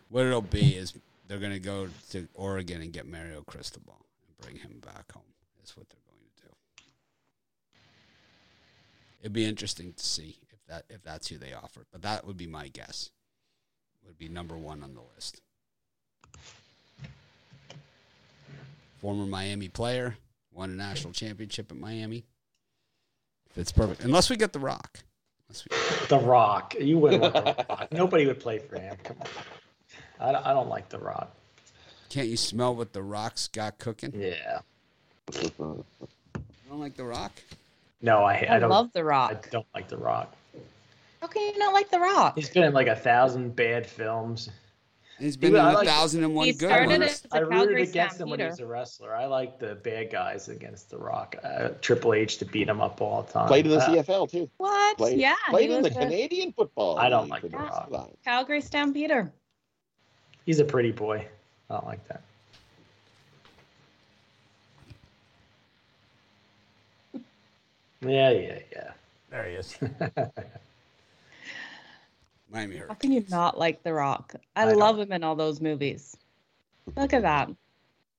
Speaker 1: what it'll be is they're gonna go to Oregon and get Mario Cristobal bring him back home. That's what they're going to do. It'd be interesting to see if that if that's who they offer, but that would be my guess. Would be number one on the list. Former Miami player, won a national championship at Miami. It's perfect, unless we get the Rock.
Speaker 4: We... The Rock, you wouldn't want the Rock. Nobody would play for him. Come on, I don't, I don't like the Rock.
Speaker 1: Can't you smell what the Rock's got cooking?
Speaker 4: Yeah.
Speaker 1: You don't like the Rock?
Speaker 4: No, I, I,
Speaker 2: I
Speaker 4: don't
Speaker 2: love the Rock.
Speaker 4: I don't like the Rock.
Speaker 2: How can you not like the Rock?
Speaker 4: He's been in like a thousand bad films.
Speaker 1: He's been in a like, thousand and one good ones.
Speaker 2: As a
Speaker 4: I
Speaker 2: Calgary
Speaker 4: rooted against him
Speaker 2: Stampeder.
Speaker 4: when he was a wrestler. I like the bad guys against the Rock. Uh, Triple H to beat him up all the time.
Speaker 3: Played in the
Speaker 4: Uh,
Speaker 3: CFL too.
Speaker 2: What?
Speaker 3: Played,
Speaker 2: yeah,
Speaker 3: played in the
Speaker 2: a
Speaker 3: Canadian football.
Speaker 4: I don't like The
Speaker 3: the
Speaker 4: Rock.
Speaker 2: Calgary Stampeder.
Speaker 4: He's a pretty boy. I don't like that. (laughs) Yeah, yeah, yeah.
Speaker 1: There he is. (laughs) Miami
Speaker 2: How
Speaker 1: Hurricane.
Speaker 2: can you not like the Rock? I,
Speaker 4: I don't.
Speaker 2: love him in all those movies. Look at that.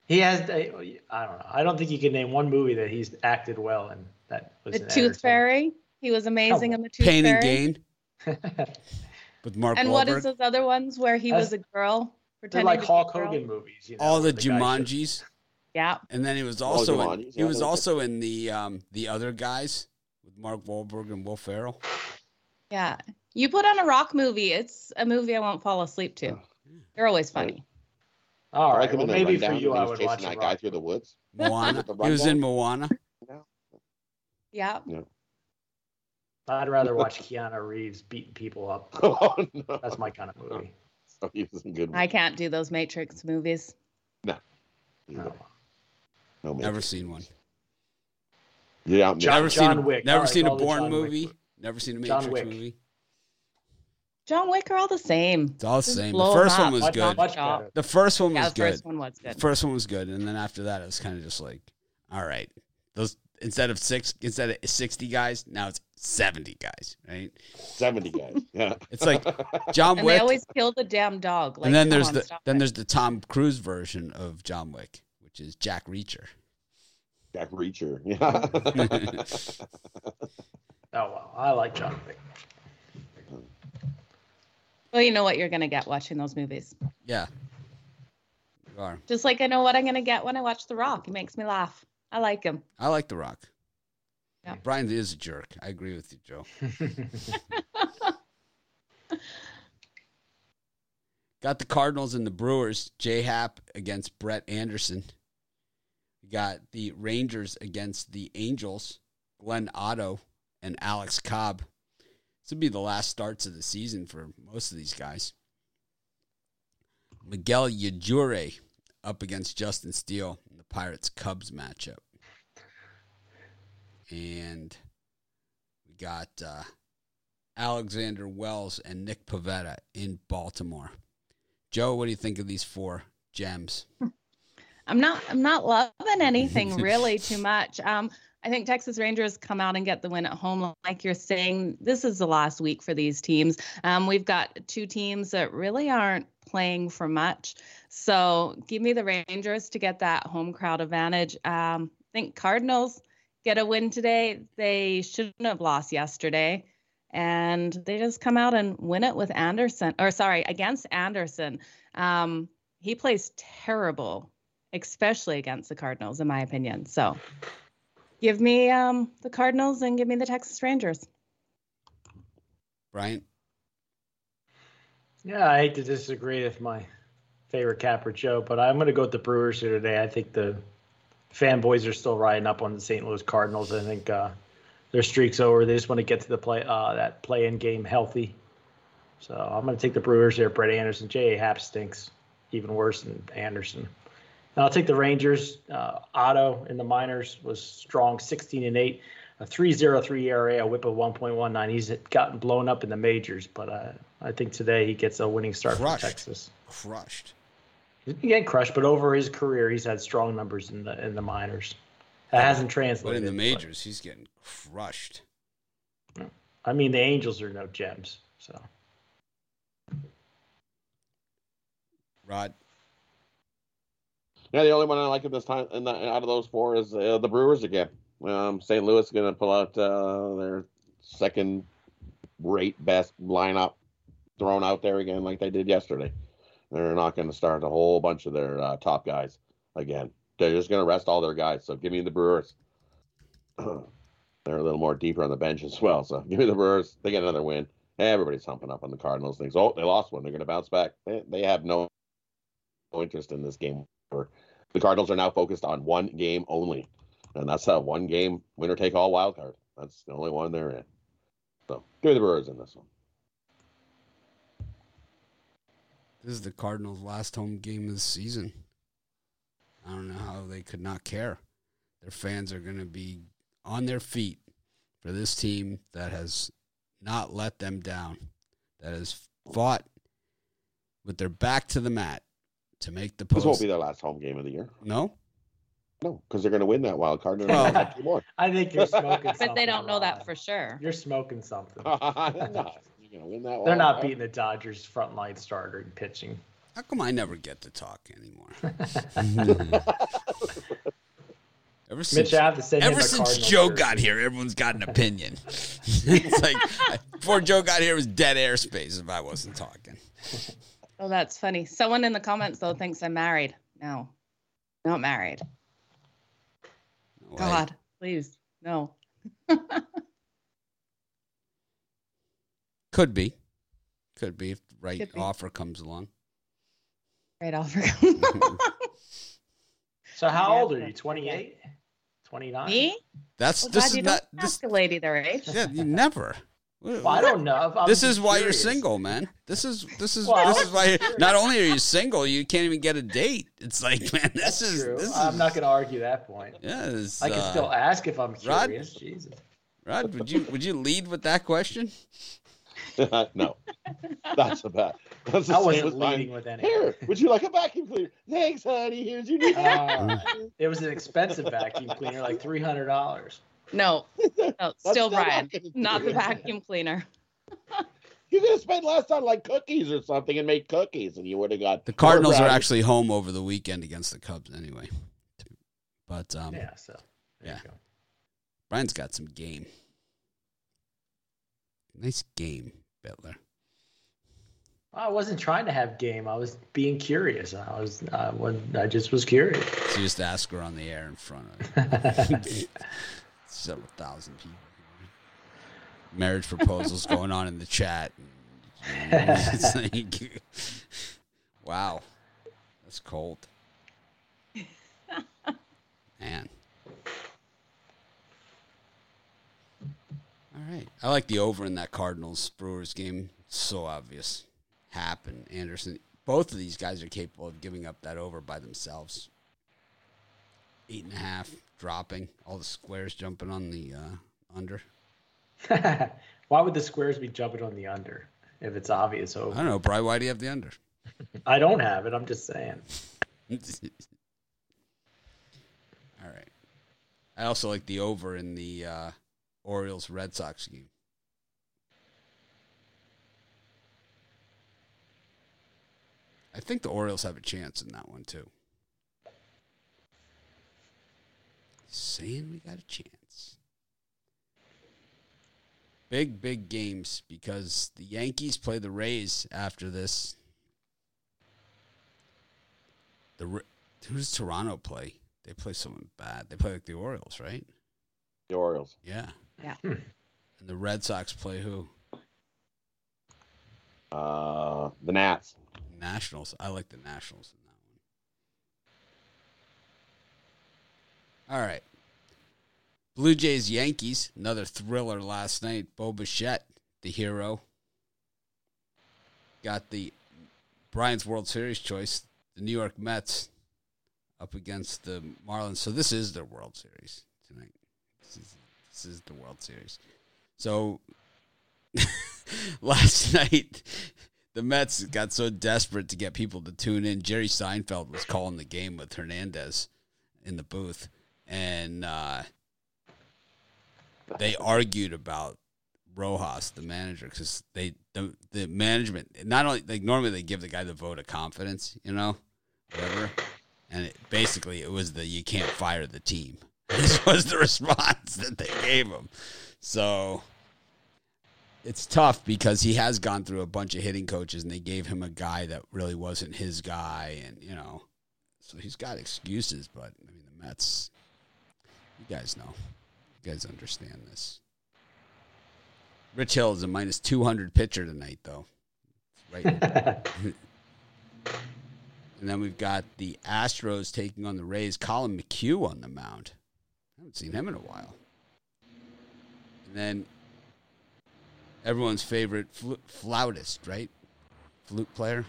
Speaker 4: He has. Uh, I don't know. I don't think you can name one movie that he's acted well in. That was
Speaker 2: The Tooth Fairy. He was amazing in the Tooth
Speaker 1: Pain and
Speaker 2: Fairy.
Speaker 1: Gain
Speaker 4: entertainment. (laughs)
Speaker 1: with Mark
Speaker 2: And
Speaker 1: Wahlberg.
Speaker 2: what is those other ones where he was a girl?
Speaker 4: They're like
Speaker 2: to be a
Speaker 4: Hulk
Speaker 2: girl?
Speaker 4: Hogan movies. You know,
Speaker 1: All the
Speaker 4: where guy should-
Speaker 1: Jumanjis,
Speaker 2: Yeah.
Speaker 1: and then he was
Speaker 3: All
Speaker 1: also in,
Speaker 3: Jumanjis,
Speaker 1: he was
Speaker 3: those are-
Speaker 1: also in the um, the other guys with Mark Wahlberg and Will Ferrell.
Speaker 2: Yeah. You put on a rock movie, it's a movie I won't fall asleep to. They're always funny.
Speaker 4: All
Speaker 3: I
Speaker 4: right.
Speaker 3: like him
Speaker 4: Well,
Speaker 3: in
Speaker 4: maybe for you, I would
Speaker 3: chasing
Speaker 4: watch
Speaker 3: that
Speaker 4: a
Speaker 3: guy through the
Speaker 4: movie.
Speaker 3: woods.
Speaker 1: Moana.
Speaker 3: The
Speaker 1: he was in
Speaker 3: rundown?
Speaker 1: Moana.
Speaker 2: Yeah.
Speaker 4: I'd rather (laughs) watch Keanu Reeves beating people up.
Speaker 3: Oh no,
Speaker 4: That's my kind of movie.
Speaker 3: So (laughs) he was in good.
Speaker 2: I can't do those Matrix movies.
Speaker 3: No,
Speaker 4: No.
Speaker 3: no.
Speaker 1: Never seen one.
Speaker 3: Yeah,
Speaker 4: John-
Speaker 1: never
Speaker 4: John
Speaker 1: seen a,
Speaker 4: Wick.
Speaker 1: Never
Speaker 4: I like
Speaker 1: seen a
Speaker 4: all
Speaker 1: Bourne
Speaker 4: John Wick
Speaker 1: movie. Never seen a
Speaker 4: John
Speaker 1: Matrix
Speaker 4: Wick.
Speaker 1: movie.
Speaker 2: John Wick are all the same.
Speaker 1: It's all the same. The first one was
Speaker 4: Much,
Speaker 1: good.
Speaker 4: much
Speaker 1: The first one
Speaker 2: Yeah,
Speaker 1: was
Speaker 2: the
Speaker 1: good.
Speaker 2: first one was
Speaker 1: The first one was good, and then after that, it was kind of just like, all right, those instead of six, instead of sixty guys, now it's seventy guys, right?
Speaker 3: seventy guys. Yeah,
Speaker 1: It's like (laughs) John
Speaker 2: And
Speaker 1: Wick,
Speaker 2: they always kill the damn dog. Like,
Speaker 1: and then there's
Speaker 2: on,
Speaker 1: the then
Speaker 2: it.
Speaker 1: there's the Tom Cruise version of John Wick, which is Jack Reacher.
Speaker 3: Jack Reacher. Yeah. (laughs)
Speaker 4: Oh well, I like John Wick.
Speaker 2: Well, you know what you're gonna get watching those movies.
Speaker 1: Yeah, you are.
Speaker 2: Just like I know what I'm gonna get when I watch The Rock. He makes me laugh. I like him.
Speaker 1: I like The Rock.
Speaker 2: Yeah.
Speaker 1: Brian is a jerk. I agree with you, Joe. (laughs) Got the Cardinals and the Brewers. J Happ against Brett Anderson. Got the Rangers against the Angels. Glenn Otto and Alex Cobb. This would be the last starts of the season for most of these guys. Miguel Yajure up against Justin Steele in the Pirates Cubs matchup. And we got uh, Alexander Wells and Nick Pivetta in Baltimore. Joe, what do you think of these four gems? (laughs)
Speaker 2: I'm not I'm not loving anything (laughs) really too much. Um, I think Texas Rangers come out and get the win at home. Like you're saying, this is the last week for these teams. Um, we've got two teams that really aren't playing for much. So give me the Rangers to get that home crowd advantage. Um, I think Cardinals get a win today. They shouldn't have lost yesterday. And they just come out and win it with Anderson, or sorry, against Anderson. Um, he plays terrible especially against the Cardinals, in my opinion. So give me um, the Cardinals and give me the Texas Rangers.
Speaker 1: Brian?
Speaker 4: Yeah, I hate to disagree with my favorite capper Joe, but I'm going to go with the Brewers here today. I think the fanboys are still riding up on the St. Louis Cardinals. I think uh, their streak's over. They just want to get to the play uh, that play-in game healthy. So I'm going to take the Brewers here. Brett Anderson, J.A. Happ stinks, even worse than Anderson. And I'll take the Rangers. Uh, Otto in the minors was strong, 16 and 8, a 3.03 ERA, a WHIP of 1.19. He's gotten blown up in the majors, but uh, I think today he gets a winning start
Speaker 1: Crushed.
Speaker 4: for Texas.
Speaker 1: Crushed.
Speaker 4: He's been getting crushed, but over his career, he's had strong numbers in the in the minors. That hasn't translated.
Speaker 1: But in the majors, he's getting crushed.
Speaker 4: I mean, the Angels are no gems. So
Speaker 1: Rod,
Speaker 3: Yeah, the only one I like at this time the, out of those four is uh, the Brewers again. Um, St. Louis is going to pull out uh, their second rate best lineup thrown out there again, like they did yesterday. They're not going to start a whole bunch of their uh, top guys again. They're just going to rest all their guys. So give me the Brewers. (clears throat) They're a little more deeper on the bench as well. So give me the Brewers. They get another win. Everybody's humping up on the Cardinals. Things. Oh, they lost one. They're going to bounce back. They, they have no interest in this game. The Cardinals are now focused on one game only, and that's a one game winner take all wild card. That's the only one they're in. So give the Brewers in this one.
Speaker 1: this is the Cardinals' last home game of the season. I don't know how they could not care. Their fans are going to be on their feet for this team that has not let them down, that has fought with their back to the mat to make the
Speaker 3: This won't be their last home game of the year.
Speaker 1: no,
Speaker 3: No, because they're going to win that wild card. And
Speaker 1: Well-
Speaker 3: they're going to have two more. (laughs)
Speaker 4: I think you're smoking.
Speaker 2: But they don't know that for sure.
Speaker 4: You're smoking something. (laughs)
Speaker 3: They're not. You're going to win that.
Speaker 4: They're not
Speaker 3: card.
Speaker 4: beating the Dodgers frontline starter and pitching.
Speaker 1: how come I never get to talk anymore? (laughs) ever
Speaker 4: Mitch,
Speaker 1: since
Speaker 4: I have to send
Speaker 1: Ever since Joe
Speaker 4: jersey.
Speaker 1: got here, everyone's got an opinion. it's like before Joe got here, it was dead airspace if I wasn't talking.
Speaker 2: Oh, that's funny. Someone in the comments though thinks I'm married. No, not married.
Speaker 1: No.
Speaker 2: God, please, no. (laughs)
Speaker 1: could be, could be if the right offer comes along.
Speaker 2: Right offer. (laughs)
Speaker 4: So how
Speaker 2: Yeah,
Speaker 4: old are you? 28? 29?
Speaker 2: Me?
Speaker 1: That's
Speaker 2: Well,
Speaker 1: this
Speaker 2: God,
Speaker 1: is
Speaker 2: you
Speaker 1: not
Speaker 2: don't
Speaker 1: this.
Speaker 2: ask a lady their age.
Speaker 1: Yeah, you never.
Speaker 4: Well, I don't know. I'm
Speaker 1: This
Speaker 4: just
Speaker 1: is why you're single, man. This is this is
Speaker 4: Well,
Speaker 1: this is why. Not only are you single, you can't even get a date. It's like, man, this
Speaker 4: That's
Speaker 1: is
Speaker 4: true.
Speaker 1: this is.
Speaker 4: I'm not going to argue that point.
Speaker 1: Yes,
Speaker 4: I can
Speaker 1: uh,
Speaker 4: still ask if I'm
Speaker 1: Rod?
Speaker 4: curious. Jesus.
Speaker 1: Rod, would you would you lead with that question? (laughs)
Speaker 3: no, that's a bad. That's (laughs) the
Speaker 4: I wasn't
Speaker 3: as mine.
Speaker 4: leading with any.
Speaker 3: Here, would you like a vacuum cleaner? Thanks, honey. Here's your new.
Speaker 4: Uh, it was an expensive vacuum cleaner, like three hundred dollars.
Speaker 2: No, no, (laughs) still
Speaker 3: still not
Speaker 2: Brian, not the vacuum cleaner. (laughs)
Speaker 3: You could have spent less on like cookies or something and made cookies, and you would have got
Speaker 1: The Cardinals are actually home over the weekend against the Cubs anyway. But um,
Speaker 4: Yeah, so there
Speaker 1: yeah.
Speaker 4: you go.
Speaker 1: Brian's got some game. Nice game, Bitler.
Speaker 4: I wasn't trying to have game. I was being curious. I was. I, when, I just was curious.
Speaker 1: So you just ask her on the air in front of (laughs) several thousand people. Marriage proposals going on in the chat. (laughs) Wow, that's cold. Man. All right. I like the over in that Cardinals Brewers game. So obvious. Happ and Anderson. Both of these guys are capable of giving up that over by themselves. Eight and a half dropping. All the squares jumping on the uh, under. (laughs)
Speaker 4: Why would the squares be jumping on the under if it's obvious Over?
Speaker 1: I don't know, Bry. Why do you have the under? (laughs)
Speaker 4: I don't have it. I'm just saying. (laughs)
Speaker 1: All right. I also like the over in the uh, Orioles Red Sox game. I think the Orioles have a chance in that one too. Saying we got a chance. Big, big games because the Yankees play the Rays after this. The who does Toronto play? They play someone bad. They play like the Orioles, right?
Speaker 3: the Orioles.
Speaker 1: Yeah.
Speaker 2: Yeah.
Speaker 4: Hmm.
Speaker 1: And the Red Sox play who?
Speaker 3: Uh, the Nats.
Speaker 1: Nationals. I like the Nationals in that one. All right. Blue Jays Yankees, another thriller last night. Bo Bichette, the hero, got the Brian's World Series choice. The New York Mets up against the Marlins. So this is their World Series tonight. This is, this is the World Series. So (laughs) last night, the Mets got so desperate to get people to tune in. Jerry Seinfeld was calling the game with Hernandez in the booth, and uh, they argued about Rojas, the manager, because they the, the management not only like normally they give the guy the vote of confidence, you know, whatever, and it, basically it was the you can't fire the team. (laughs) This was the response that they gave him. So it's tough because he has gone through a bunch of hitting coaches and they gave him a guy that really wasn't his guy and you know so he's got excuses but I mean the Mets you guys know you guys understand this Rich Hill is a minus 200 pitcher tonight though right (laughs) and then we've got the Astros taking on the Rays Collin McHugh on the mound I haven't seen him in a while and then everyone's favorite fl- flautist, right? Flute player.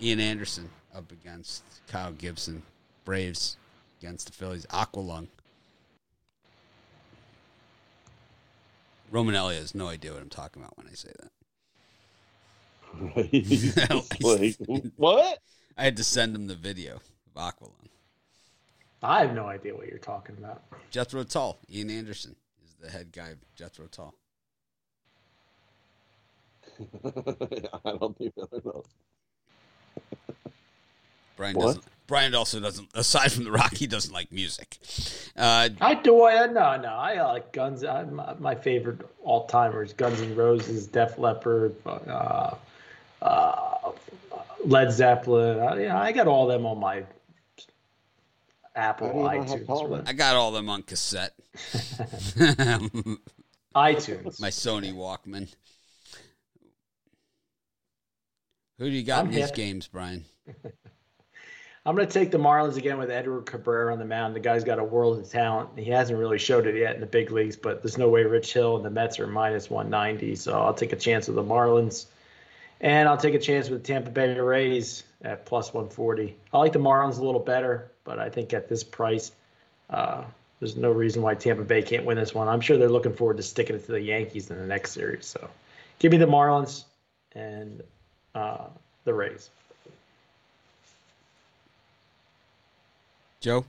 Speaker 1: Ian Anderson up against Kyle Gibson. Braves against the Phillies. Aqualung. Roman Elliott has no idea what I'm talking about when I say that.
Speaker 3: like, (laughs) what?
Speaker 1: I had to send him the video of Aqualung.
Speaker 4: I have no idea what you're talking about.
Speaker 1: Jethro Tull. Ian Anderson is the head guy of Jethro Tull. (laughs)
Speaker 3: I don't think really knows.
Speaker 1: Brian
Speaker 3: What?
Speaker 1: doesn't. Brian also doesn't. Aside from the rock, he doesn't like music. Uh,
Speaker 4: I do. I no, no. I like Guns. I, my, my favorite all timers: Guns N' Roses, Def Leppard, uh, uh, Led Zeppelin. I, yeah, I got all them on my Apple
Speaker 3: How do you not have all
Speaker 4: iTunes.
Speaker 1: I got all them on cassette. (laughs) (laughs)
Speaker 4: iTunes.
Speaker 1: My Sony Walkman. Who do you got
Speaker 4: I'm
Speaker 1: in these games, Brian? (laughs)
Speaker 4: I'm going to take the Marlins again with Edward Cabrera on the mound. The guy's got a world of talent. He hasn't really showed it yet in the big leagues, but there's no way Rich Hill and the Mets are minus 190. So I'll take a chance with the Marlins. And I'll take a chance with the Tampa Bay Rays at plus 140. I like the Marlins a little better, but I think at this price, uh, there's no reason why Tampa Bay can't win this one. I'm sure they're looking forward to sticking it to the Yankees in the next series. So give me the Marlins and uh, the Rays.
Speaker 1: Joe?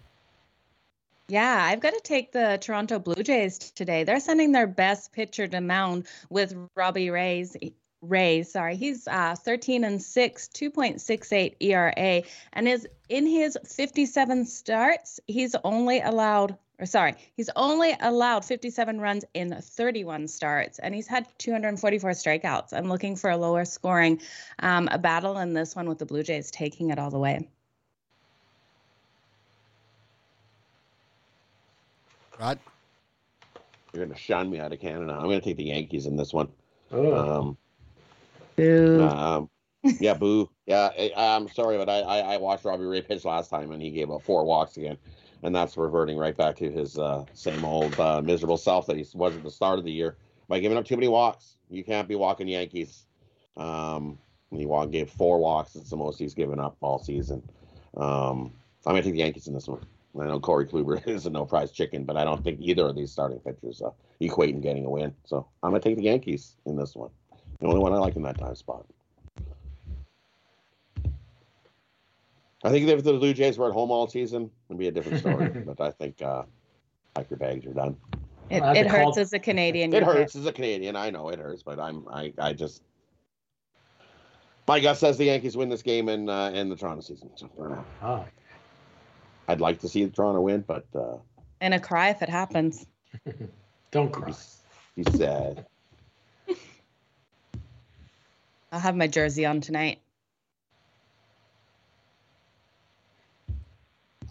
Speaker 2: Yeah, I've got to take the Toronto Blue Jays today. They're sending their best pitcher to mound with Robbie Ray's Ray, sorry, he's uh, 13 and 6, 2.68 ERA, and is in his 57 starts, he's only allowed, or sorry, he's only allowed 57 runs in 31 starts, and he's had 244 strikeouts. I'm looking for a lower scoring um, a battle in this one with the Blue Jays taking it all the way.
Speaker 1: Rod?
Speaker 3: You're going to shun me out of Canada. I'm going to take the Yankees in this one.
Speaker 4: Oh.
Speaker 3: Um,
Speaker 2: Boo.
Speaker 3: um, yeah, boo. Yeah, I, I'm sorry, but I, I, I watched Robbie Ray pitch last time, and he gave up four walks again, and that's reverting right back to his uh, same old uh, miserable self that he was at the start of the year by giving up too many walks. You can't be walking Yankees. Um, he walked, gave four walks. It's the most he's given up all season. Um, I'm gonna take the Yankees in this one. I know Corey Kluber (laughs) is a no prize chicken, but I don't think either of these starting pitchers uh, equate in getting a win. So I'm gonna take the Yankees in this one. The only one I like in that time spot. I think if the Blue Jays were at home all season, it'd be a different story. (laughs) but I think uh, like your bags are done.
Speaker 2: It, it hurts
Speaker 4: Col-
Speaker 2: as a Canadian.
Speaker 3: It
Speaker 2: you hit.
Speaker 3: hurts as a Canadian. I know it hurts, but I'm I I just my gut says the Yankees win this game and uh, end the Toronto season. So,
Speaker 4: Ah.
Speaker 3: I'd like to see the Toronto win, but uh,
Speaker 2: And a cry if it happens. (laughs)
Speaker 4: Don't cry.
Speaker 3: he's, he's sad. (laughs)
Speaker 2: I'll have my jersey on tonight.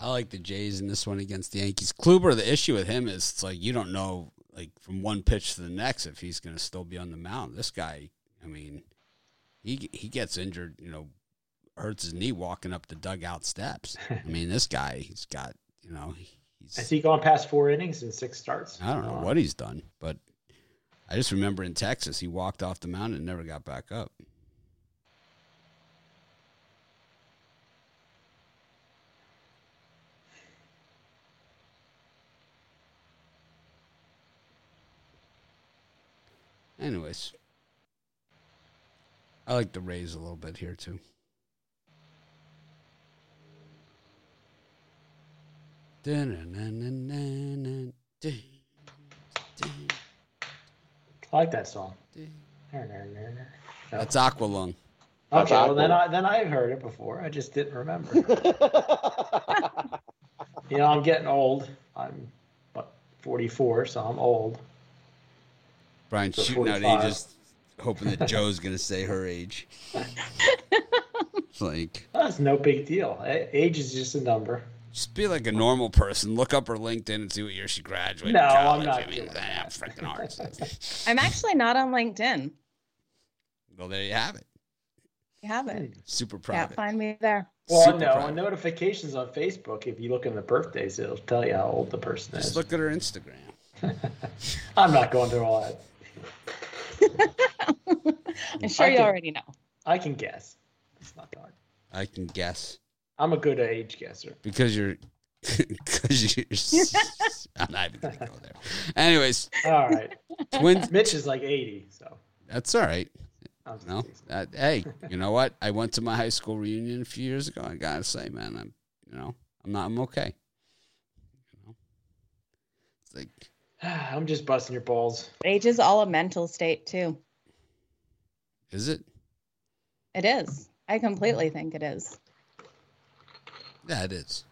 Speaker 1: I like the Jays in this one against the Yankees. Kluber, the issue with him is it's like you don't know like from one pitch to the next if he's going to still be on the mound. This guy, I mean, he he gets injured, you know, hurts his knee walking up the dugout steps. (laughs) I mean, this guy, he's got, you know, he's.
Speaker 4: Has he gone past four innings in six starts?
Speaker 1: I don't know what he's done, but I just remember in Texas he walked off the mound and never got back up. Anyways, I like the Rays a little bit here too.
Speaker 4: I like that song.
Speaker 1: That's Aqualung.
Speaker 3: That's
Speaker 4: Okay, well then I then I've heard it before. I just didn't remember. (laughs) you know, I'm getting old. I'm what 44, so I'm old.
Speaker 1: Brian
Speaker 4: So
Speaker 1: shooting out
Speaker 4: 45.
Speaker 1: ages, hoping that Joe's gonna say her age. it's (laughs) like
Speaker 4: That's no big deal. Age is just a number.
Speaker 1: Just be like a normal person. Look up her LinkedIn and see what year she graduated.
Speaker 4: No, I'm not
Speaker 1: I mean,
Speaker 4: doing
Speaker 1: that
Speaker 4: that.
Speaker 1: freaking (laughs) hard.
Speaker 2: I'm actually not on LinkedIn.
Speaker 1: well, there you have it.
Speaker 2: You have it.
Speaker 1: Super
Speaker 2: Can't
Speaker 1: private.
Speaker 2: find me there.
Speaker 4: Well,
Speaker 1: Super
Speaker 4: no,
Speaker 1: private.
Speaker 4: notifications on Facebook. If you look in the birthdays, it'll tell you how old the person
Speaker 1: Just
Speaker 4: is.
Speaker 1: look at her Instagram. (laughs)
Speaker 4: I'm not going through all that. (laughs)
Speaker 2: I'm sure
Speaker 4: I
Speaker 2: you
Speaker 4: can-
Speaker 2: already know.
Speaker 4: I can guess. It's not hard.
Speaker 1: I can guess
Speaker 4: I'm a good age guesser.
Speaker 1: because you're (laughs) because you're. s- (laughs) I'm not even gonna go there. Anyways,
Speaker 4: All right.
Speaker 1: twins. (laughs)
Speaker 4: Mitch is like 80, so.
Speaker 1: That's all right. No, that, hey, you know what? I went to my high school reunion a few years ago. I gotta say, man, I'm, you know, I'm not, I'm okay. You know, it's like, (sighs)
Speaker 4: I'm just busting your balls.
Speaker 2: Age is all a mental state too.
Speaker 1: is it?
Speaker 2: It is. I completely think it is.
Speaker 1: Yeah, it is.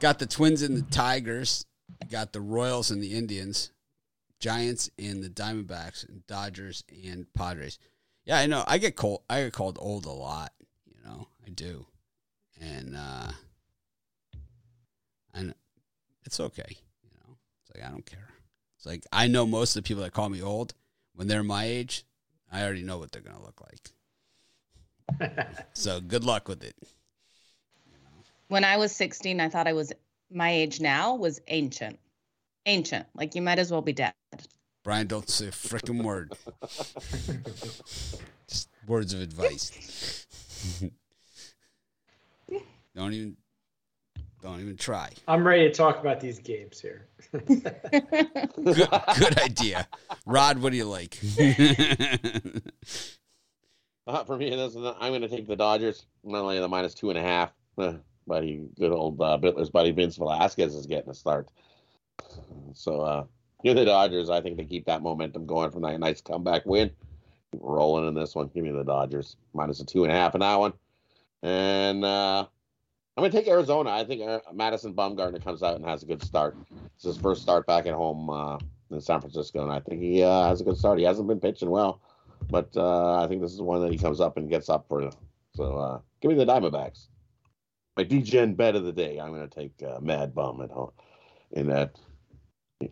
Speaker 1: Got the Twins and the Tigers. Got the Royals and the Indians, Giants and the Diamondbacks, and Dodgers and Padres. Yeah, I know. I get called. I get called old a lot. You know, I do, and uh, and it's okay. You know, it's like I don't care. It's like I know most of the people that call me old when they're my age. I already know what they're gonna look like. (laughs) So good luck with it.
Speaker 2: When I was 16, I thought I was my age now was ancient. Ancient. Like you might as well be dead.
Speaker 1: Brian, don't say a freaking word. (laughs) Just words of advice. (laughs) don't even don't even try.
Speaker 4: I'm ready to talk about these games here.
Speaker 1: Good, good idea. Rod, what do you like?
Speaker 3: Uh, for me, this is, I'm going to take the Dodgers. Not only the minus two and a half, uh, buddy, good old uh, buddy Vince Velasquez is getting a start. So, uh, give the Dodgers. I think they keep that momentum going from that nice comeback win. Keep rolling in this one. Give me the Dodgers minus a two and a half in that one. And uh, I'm going to take Arizona. I think uh, Madison Bumgarner comes out and has a good start. It's his first start back at home uh, in San Francisco, and I think he uh, has a good start. He hasn't been pitching well. But uh, I think this is one that he comes up and gets up for. So uh, give me the Diamondbacks. My DGen bet of the day. I'm going to take uh, Mad Bum at home in that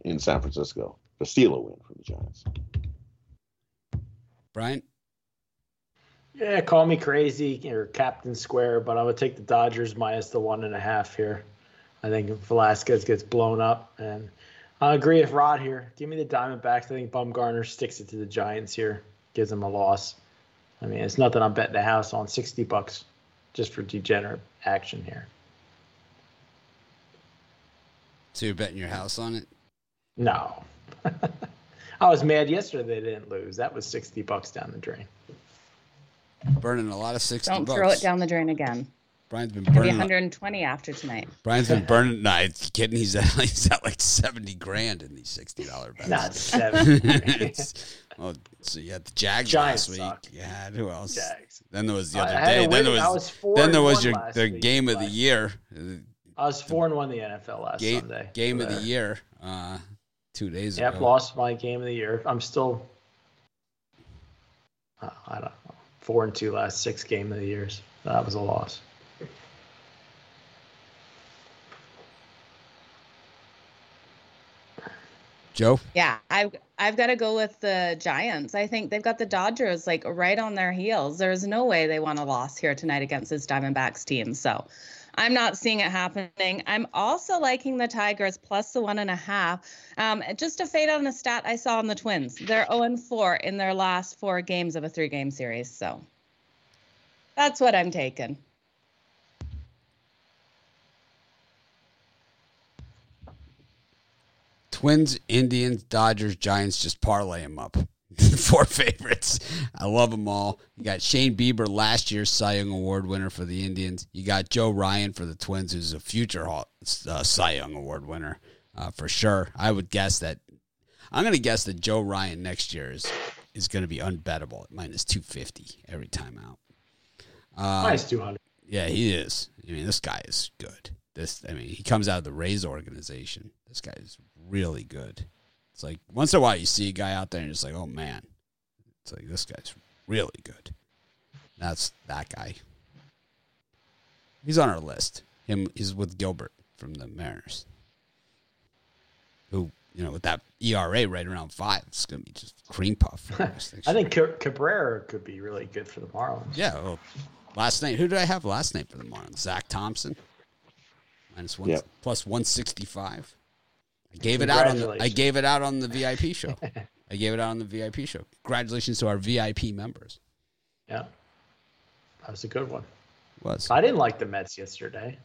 Speaker 3: in San Francisco to steal a win from the Giants.
Speaker 1: Brian?
Speaker 4: Yeah, call me crazy or Captain Square, but I would take the Dodgers minus the one and a half here. I think Velasquez gets blown up, and I agree with Rod here. Give me the Diamondbacks. I think Bumgarner sticks it to the Giants here, gives them a loss. I mean, it's nothing I'm betting the house on. Sixty bucks just for degenerate action here.
Speaker 1: So you're betting your house on it?
Speaker 4: No, (laughs) I was mad yesterday they didn't lose. That was sixty bucks down the drain.
Speaker 1: Burning a lot of 60
Speaker 2: Don't
Speaker 1: bucks.
Speaker 2: throw it down the drain again.
Speaker 1: Brian's been
Speaker 2: Maybe
Speaker 1: burning. a-
Speaker 2: 120 after tonight.
Speaker 1: Brian's been (laughs) burning. Nah, it's kidding. He's at, he's (laughs) at like 70 grand in these $60 bets.
Speaker 4: Not seven. (laughs)
Speaker 1: It's- well, so you had the Jags
Speaker 4: Giants
Speaker 1: last week.
Speaker 4: suck.
Speaker 1: You had who else?
Speaker 4: Jags.
Speaker 1: Then there was the other day. Then there was,
Speaker 4: was four
Speaker 1: then there was your
Speaker 4: last
Speaker 1: the
Speaker 4: week,
Speaker 1: game of the year.
Speaker 4: I was four and one the NFL last
Speaker 1: Game
Speaker 4: Sunday.
Speaker 1: game of the year. Uh, two days ago.
Speaker 4: Yep,
Speaker 1: ago.
Speaker 4: lost my game of the year. I'm still, uh, I don't know, four and two last six game of the years. That was a loss.
Speaker 1: Joe.
Speaker 2: Yeah, I've I've got to go with the Giants. I think they've got the Dodgers like right on their heels. There's no way they want a loss here tonight against this Diamondbacks team. So, I'm not seeing it happening. I'm also liking the Tigers plus the one and a half. Um, just to fade on a stat I saw on the Twins, they're 0 4 in their last four games of a three game series. So that's what I'm taking.
Speaker 1: Twins, Indians, Dodgers, Giants, just parlay them up. (laughs) Four favorites. I love them all. You got Shane Bieber, last year's Cy Young Award winner for the Indians. You got Joe Ryan for the Twins, who's a future uh, Cy Young Award winner uh, for sure. I would guess that. I'm going to guess that Joe Ryan next year is, is going to be unbettable at minus 250 every time out.
Speaker 4: Um, minus 200.
Speaker 1: Yeah, he is. I mean, this guy is good. This, I mean, he comes out of the Rays organization. This guy is really good. It's like once in a while you see a guy out there and it's like, oh man, it's like this guy's really good. That's that guy. He's on our list. Him, he's with Gilbert from the Mariners, who you know with that ERA right around five, it's gonna be just cream puff. (laughs)
Speaker 4: I think Cabrera could be really good for the Marlins.
Speaker 1: Yeah. Well, last name. Who did I have last name for the Marlins? Zach Thompson. Minus one yep. plus one sixty five. I gave it out on the, I gave it out on the VIP show. (laughs) I gave it out on the VIP show. Congratulations to our VIP members.
Speaker 4: Yeah. That was a good one.
Speaker 1: Was.
Speaker 4: I didn't like the Mets yesterday.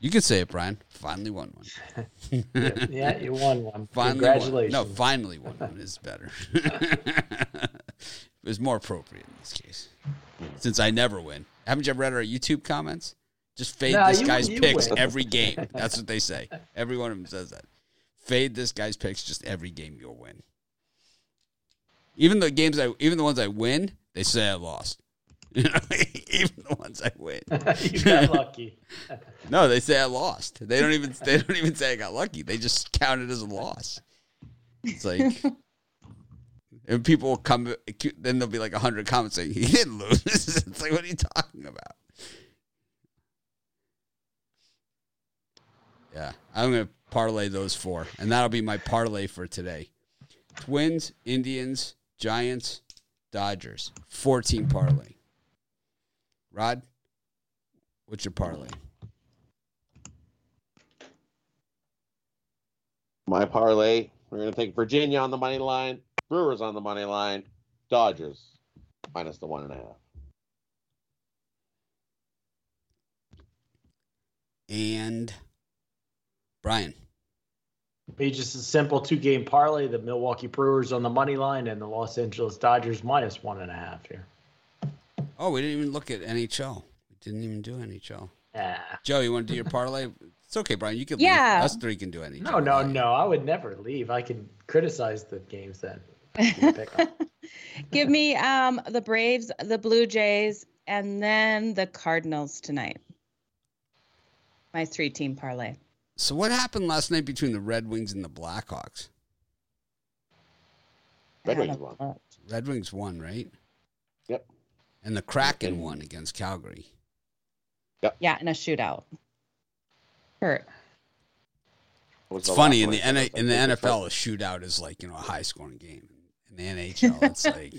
Speaker 1: You could say it, Brian. Finally won
Speaker 4: one. (laughs) yeah, you won one. (laughs) Finally Congratulations.
Speaker 1: Won. No, finally won one is better. it was more appropriate in this case. Since I never win. Haven't you ever read our YouTube comments? Just fade this you, guy's you picks win. every game. That's what they say. Every one of them says that fade this guy's picks just every game you'll win. Even the games I even the ones I win, they say I lost. (laughs) (laughs) even the ones I win. (laughs)
Speaker 4: you got lucky.
Speaker 1: no, they say I lost. They don't even they don't even say I got lucky. They just count it as a loss. It's like and people will come then there'll be like hundred comments saying he didn't lose. it's like what are you talking about? Yeah. I'm gonna parlay those four, and that'll be my parlay for today. Twins, Indians, Giants, Dodgers. 14 parlay. Rod, what's your parlay?
Speaker 3: My parlay, we're going to take Virginia on the money line, Brewers on the money line, Dodgers minus the one and a half.
Speaker 1: And Brian.
Speaker 4: Be just a simple two game parlay. The Milwaukee Brewers on the money line and the Los Angeles Dodgers minus one and a half here.
Speaker 1: Oh, we didn't even look at NHL. We didn't even do NHL.
Speaker 4: Yeah.
Speaker 1: Joe, you want to do your parlay? It's okay, Brian. You can yeah. Leave. Us three can do NHL.
Speaker 4: No, no, no. I would never leave. I can criticize the games then. (laughs)
Speaker 2: Give me um, the Braves, the Blue Jays, and then the Cardinals tonight. My three team parlay.
Speaker 1: So what happened last night between the Red Wings and the Blackhawks?
Speaker 3: Red Wings won.
Speaker 1: Red Wings won, right?
Speaker 3: Yep.
Speaker 1: And the Kraken won against Calgary.
Speaker 3: Yep.
Speaker 2: Yeah, in a shootout. Hurt.
Speaker 1: It's funny in the N- in the NFL, a shootout is like you know a high scoring game. In the NHL, (laughs) it's like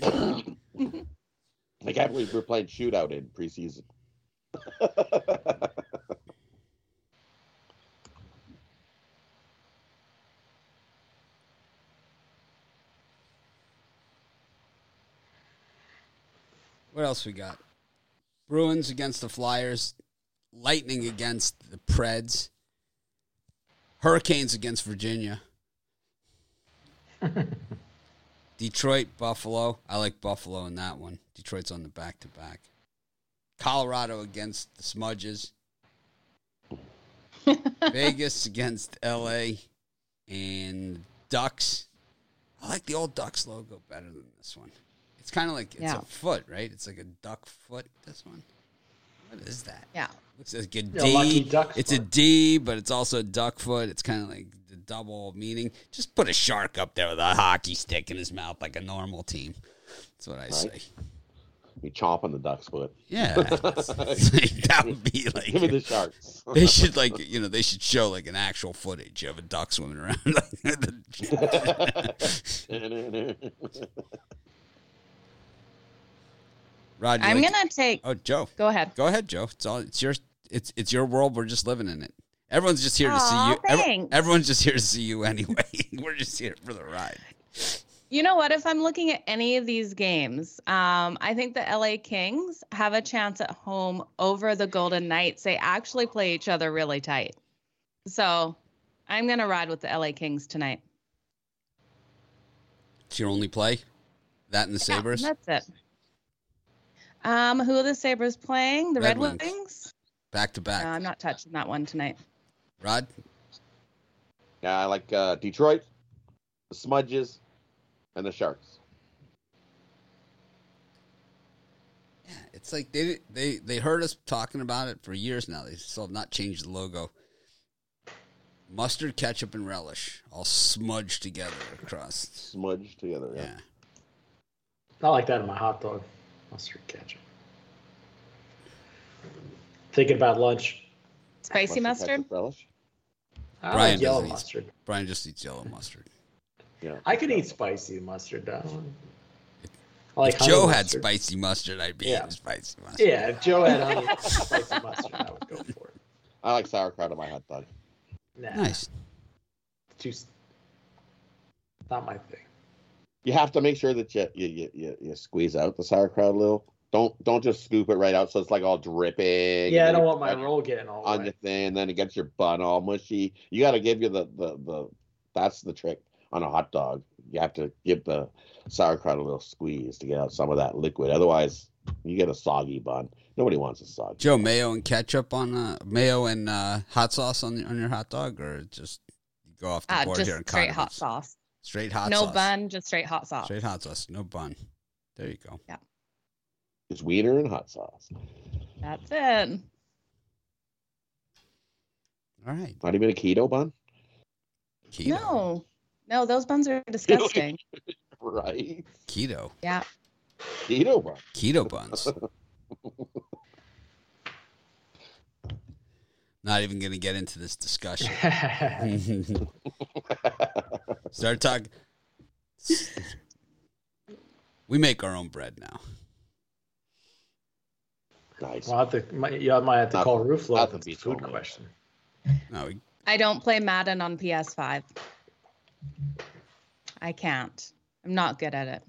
Speaker 3: I can't believe we're playing shootout in preseason. (laughs)
Speaker 1: What else we got? Bruins against the Flyers, Lightning against the Preds, Hurricanes against Virginia, (laughs) Detroit, Buffalo. I like Buffalo in that one. Detroit's on the back to back. Colorado against the Smudges. (laughs) Vegas against LA and Ducks. I like the old Ducks logo better than this one. It's kind of like it's yeah. a foot, right? It's like a duck foot. This one. What is that?
Speaker 2: Yeah.
Speaker 1: Looks like a D. It's foot. a D, but it's also a duck foot. It's kind of like the double meaning. Just put a shark up there with a hockey stick in his mouth like a normal team. That's what I right. say.
Speaker 3: Be chomping the duck's foot.
Speaker 1: Yeah, (laughs) (laughs) that would be like.
Speaker 3: Give me the sharks. (laughs)
Speaker 1: they should like you know they should show like an actual footage of a duck swimming around. Rod,
Speaker 2: I'm like gonna take.
Speaker 1: Oh, Joe.
Speaker 2: Go ahead.
Speaker 1: Go ahead, Joe. It's all. It's your. it's it's your world. We're just living in it. Everyone's just here to see you. Every- everyone's just here to see you anyway. (laughs) We're just here for the ride.
Speaker 2: You know what? If I'm looking at any of these games, um, I think the LA Kings have a chance at home over the Golden Knights. They actually play each other really tight. So I'm going to ride with the LA Kings tonight.
Speaker 1: It's your only play. That and the
Speaker 2: Yeah,
Speaker 1: Sabres.
Speaker 2: that's it. Um, who are the Sabres playing? The
Speaker 1: Red
Speaker 2: Red,
Speaker 1: Wings.
Speaker 2: Wings?
Speaker 1: back to back.
Speaker 2: No, I'm not touching that one tonight.
Speaker 1: Rod,
Speaker 3: Yeah, I like uh, Detroit, the Smudges, and the Sharks.
Speaker 1: yeah, it's like they they they heard us talking about it for years now. They still have not changed the logo. Mustard, ketchup, and relish all smudged together across.
Speaker 3: Smudged together. Yeah.
Speaker 1: Yeah.
Speaker 4: I like that in my hot dog. Mustard ketchup. Thinking about lunch.
Speaker 2: Spicy mustard?
Speaker 3: ketchup, relish.
Speaker 4: I
Speaker 1: Brian
Speaker 4: like yellow
Speaker 1: doesn't eat-
Speaker 4: mustard.
Speaker 1: Brian just eats yellow mustard.
Speaker 3: Yeah.
Speaker 4: I could eat spicy mustard. Though. I like
Speaker 1: if
Speaker 4: honey
Speaker 1: Joe had
Speaker 4: mustard.
Speaker 1: spicy mustard, I'd be
Speaker 4: Yeah.
Speaker 1: eating spicy mustard.
Speaker 4: Yeah, if Joe had honey spicy mustard, I would go for it.
Speaker 3: I like sauerkraut on my hot dog.
Speaker 4: Nah,
Speaker 1: Nice.
Speaker 4: Too, s- not my thing.
Speaker 3: You have to make sure that you you, you, you, you squeeze out the sauerkraut a little. Don't don't just scoop it right out so it's like all dripping.
Speaker 4: Yeah, I don't want my roll getting all
Speaker 3: on
Speaker 4: wet.
Speaker 3: your thing, and then it gets your bun all mushy. You got to give you the, the the that's the trick on a hot dog. You have to give the sauerkraut a little squeeze to get out some of that liquid. Otherwise, you get a soggy bun. Nobody wants a soggy.
Speaker 1: Joe, mayo and ketchup on uh, mayo and uh, hot sauce on on your hot dog, or just go off the
Speaker 2: Uh,
Speaker 1: board
Speaker 2: just
Speaker 1: here and
Speaker 2: straight hot sauce.
Speaker 1: Straight hot sauce.
Speaker 2: no
Speaker 1: sauce.
Speaker 2: bun, just straight hot sauce.
Speaker 1: Straight hot sauce, no bun. There you go.
Speaker 3: It's wiener and hot sauce.
Speaker 2: That's it.
Speaker 1: All right.
Speaker 3: Not even a keto bun,
Speaker 1: Keto.
Speaker 2: No, no, those buns are disgusting. (laughs)
Speaker 3: right?
Speaker 1: Keto.
Speaker 2: yeah.
Speaker 3: Keto bun.
Speaker 1: Keto buns. (laughs) Not even going to get into this discussion. (laughs) (laughs) Start talking. We make our own bread now.
Speaker 3: nice.
Speaker 4: well, I have to, might, you might have to
Speaker 3: Not-
Speaker 4: call Rooflo.
Speaker 3: not
Speaker 4: That's
Speaker 3: the
Speaker 4: a food
Speaker 3: only.
Speaker 4: question.
Speaker 1: No, we,
Speaker 2: I don't play Madden on PS5. I can't. I'm not good at it.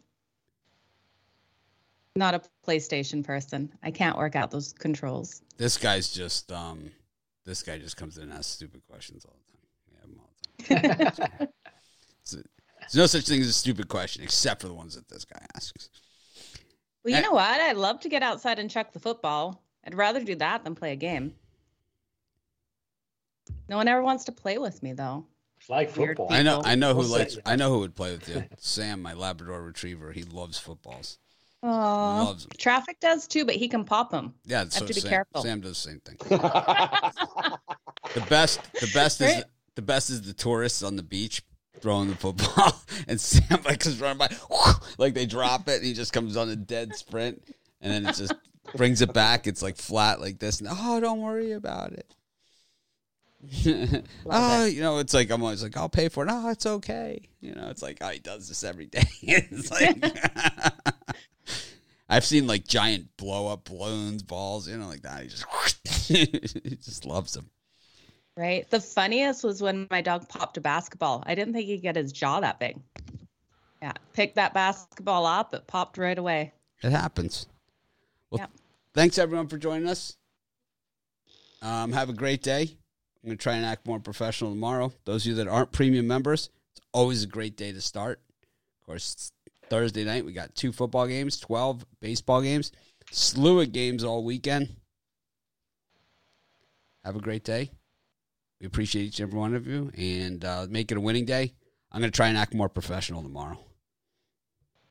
Speaker 2: Not a PlayStation person. I can't work out those controls.
Speaker 1: this guy's just um, this guy just comes in and asks stupid questions all the time. We have him all the time. (laughs) It's a- there's no such thing as a stupid question, except for the ones that this guy asks.
Speaker 2: Well,
Speaker 1: Eh.
Speaker 2: you know what? I'd love to get outside and chuck the football. I'd rather do that than play a game. No one ever wants to play with me, though.
Speaker 4: It's like football.
Speaker 1: I know, I know who
Speaker 4: We'll
Speaker 1: likes.
Speaker 4: you
Speaker 1: I know who would play with you. Sam, my Labrador Retriever. He loves footballs.
Speaker 2: Oh, traffic does too, but he can pop them.
Speaker 1: Yeah,
Speaker 2: Have
Speaker 1: so
Speaker 2: to be
Speaker 1: Sam,
Speaker 2: careful.
Speaker 1: Sam does the same thing. (laughs) (laughs) The best, the (laughs) best is
Speaker 2: Right?
Speaker 1: the best is the tourists on the beach throwing the football, (laughs) and Sam like is running by, (laughs) like they drop it, and he just comes on a dead sprint, and then it just brings it back. It's like flat like this, and oh, don't worry about it. oh, you know, it's like I'm always like, I'll pay for it. Oh, it's okay. You know, it's like, oh, he does this every day. it's like I've seen like giant blow up balloons, balls, you know, like that. He just he just loves them.
Speaker 2: Right. The funniest was when my dog popped a basketball. I didn't think he'd get his jaw that big. Yeah. Picked that basketball up, it popped right away.
Speaker 1: It happens. Well, thanks everyone for joining us. Um, have a great day. I'm going to try and act more professional tomorrow. Those of you that aren't premium members, it's always a great day to start. Of course, it's Thursday night, we got two football games, 12 baseball games, slew of games all weekend. Have a great day. We appreciate each and every one of you and uh, make it a winning day. I'm going to try and act more professional tomorrow.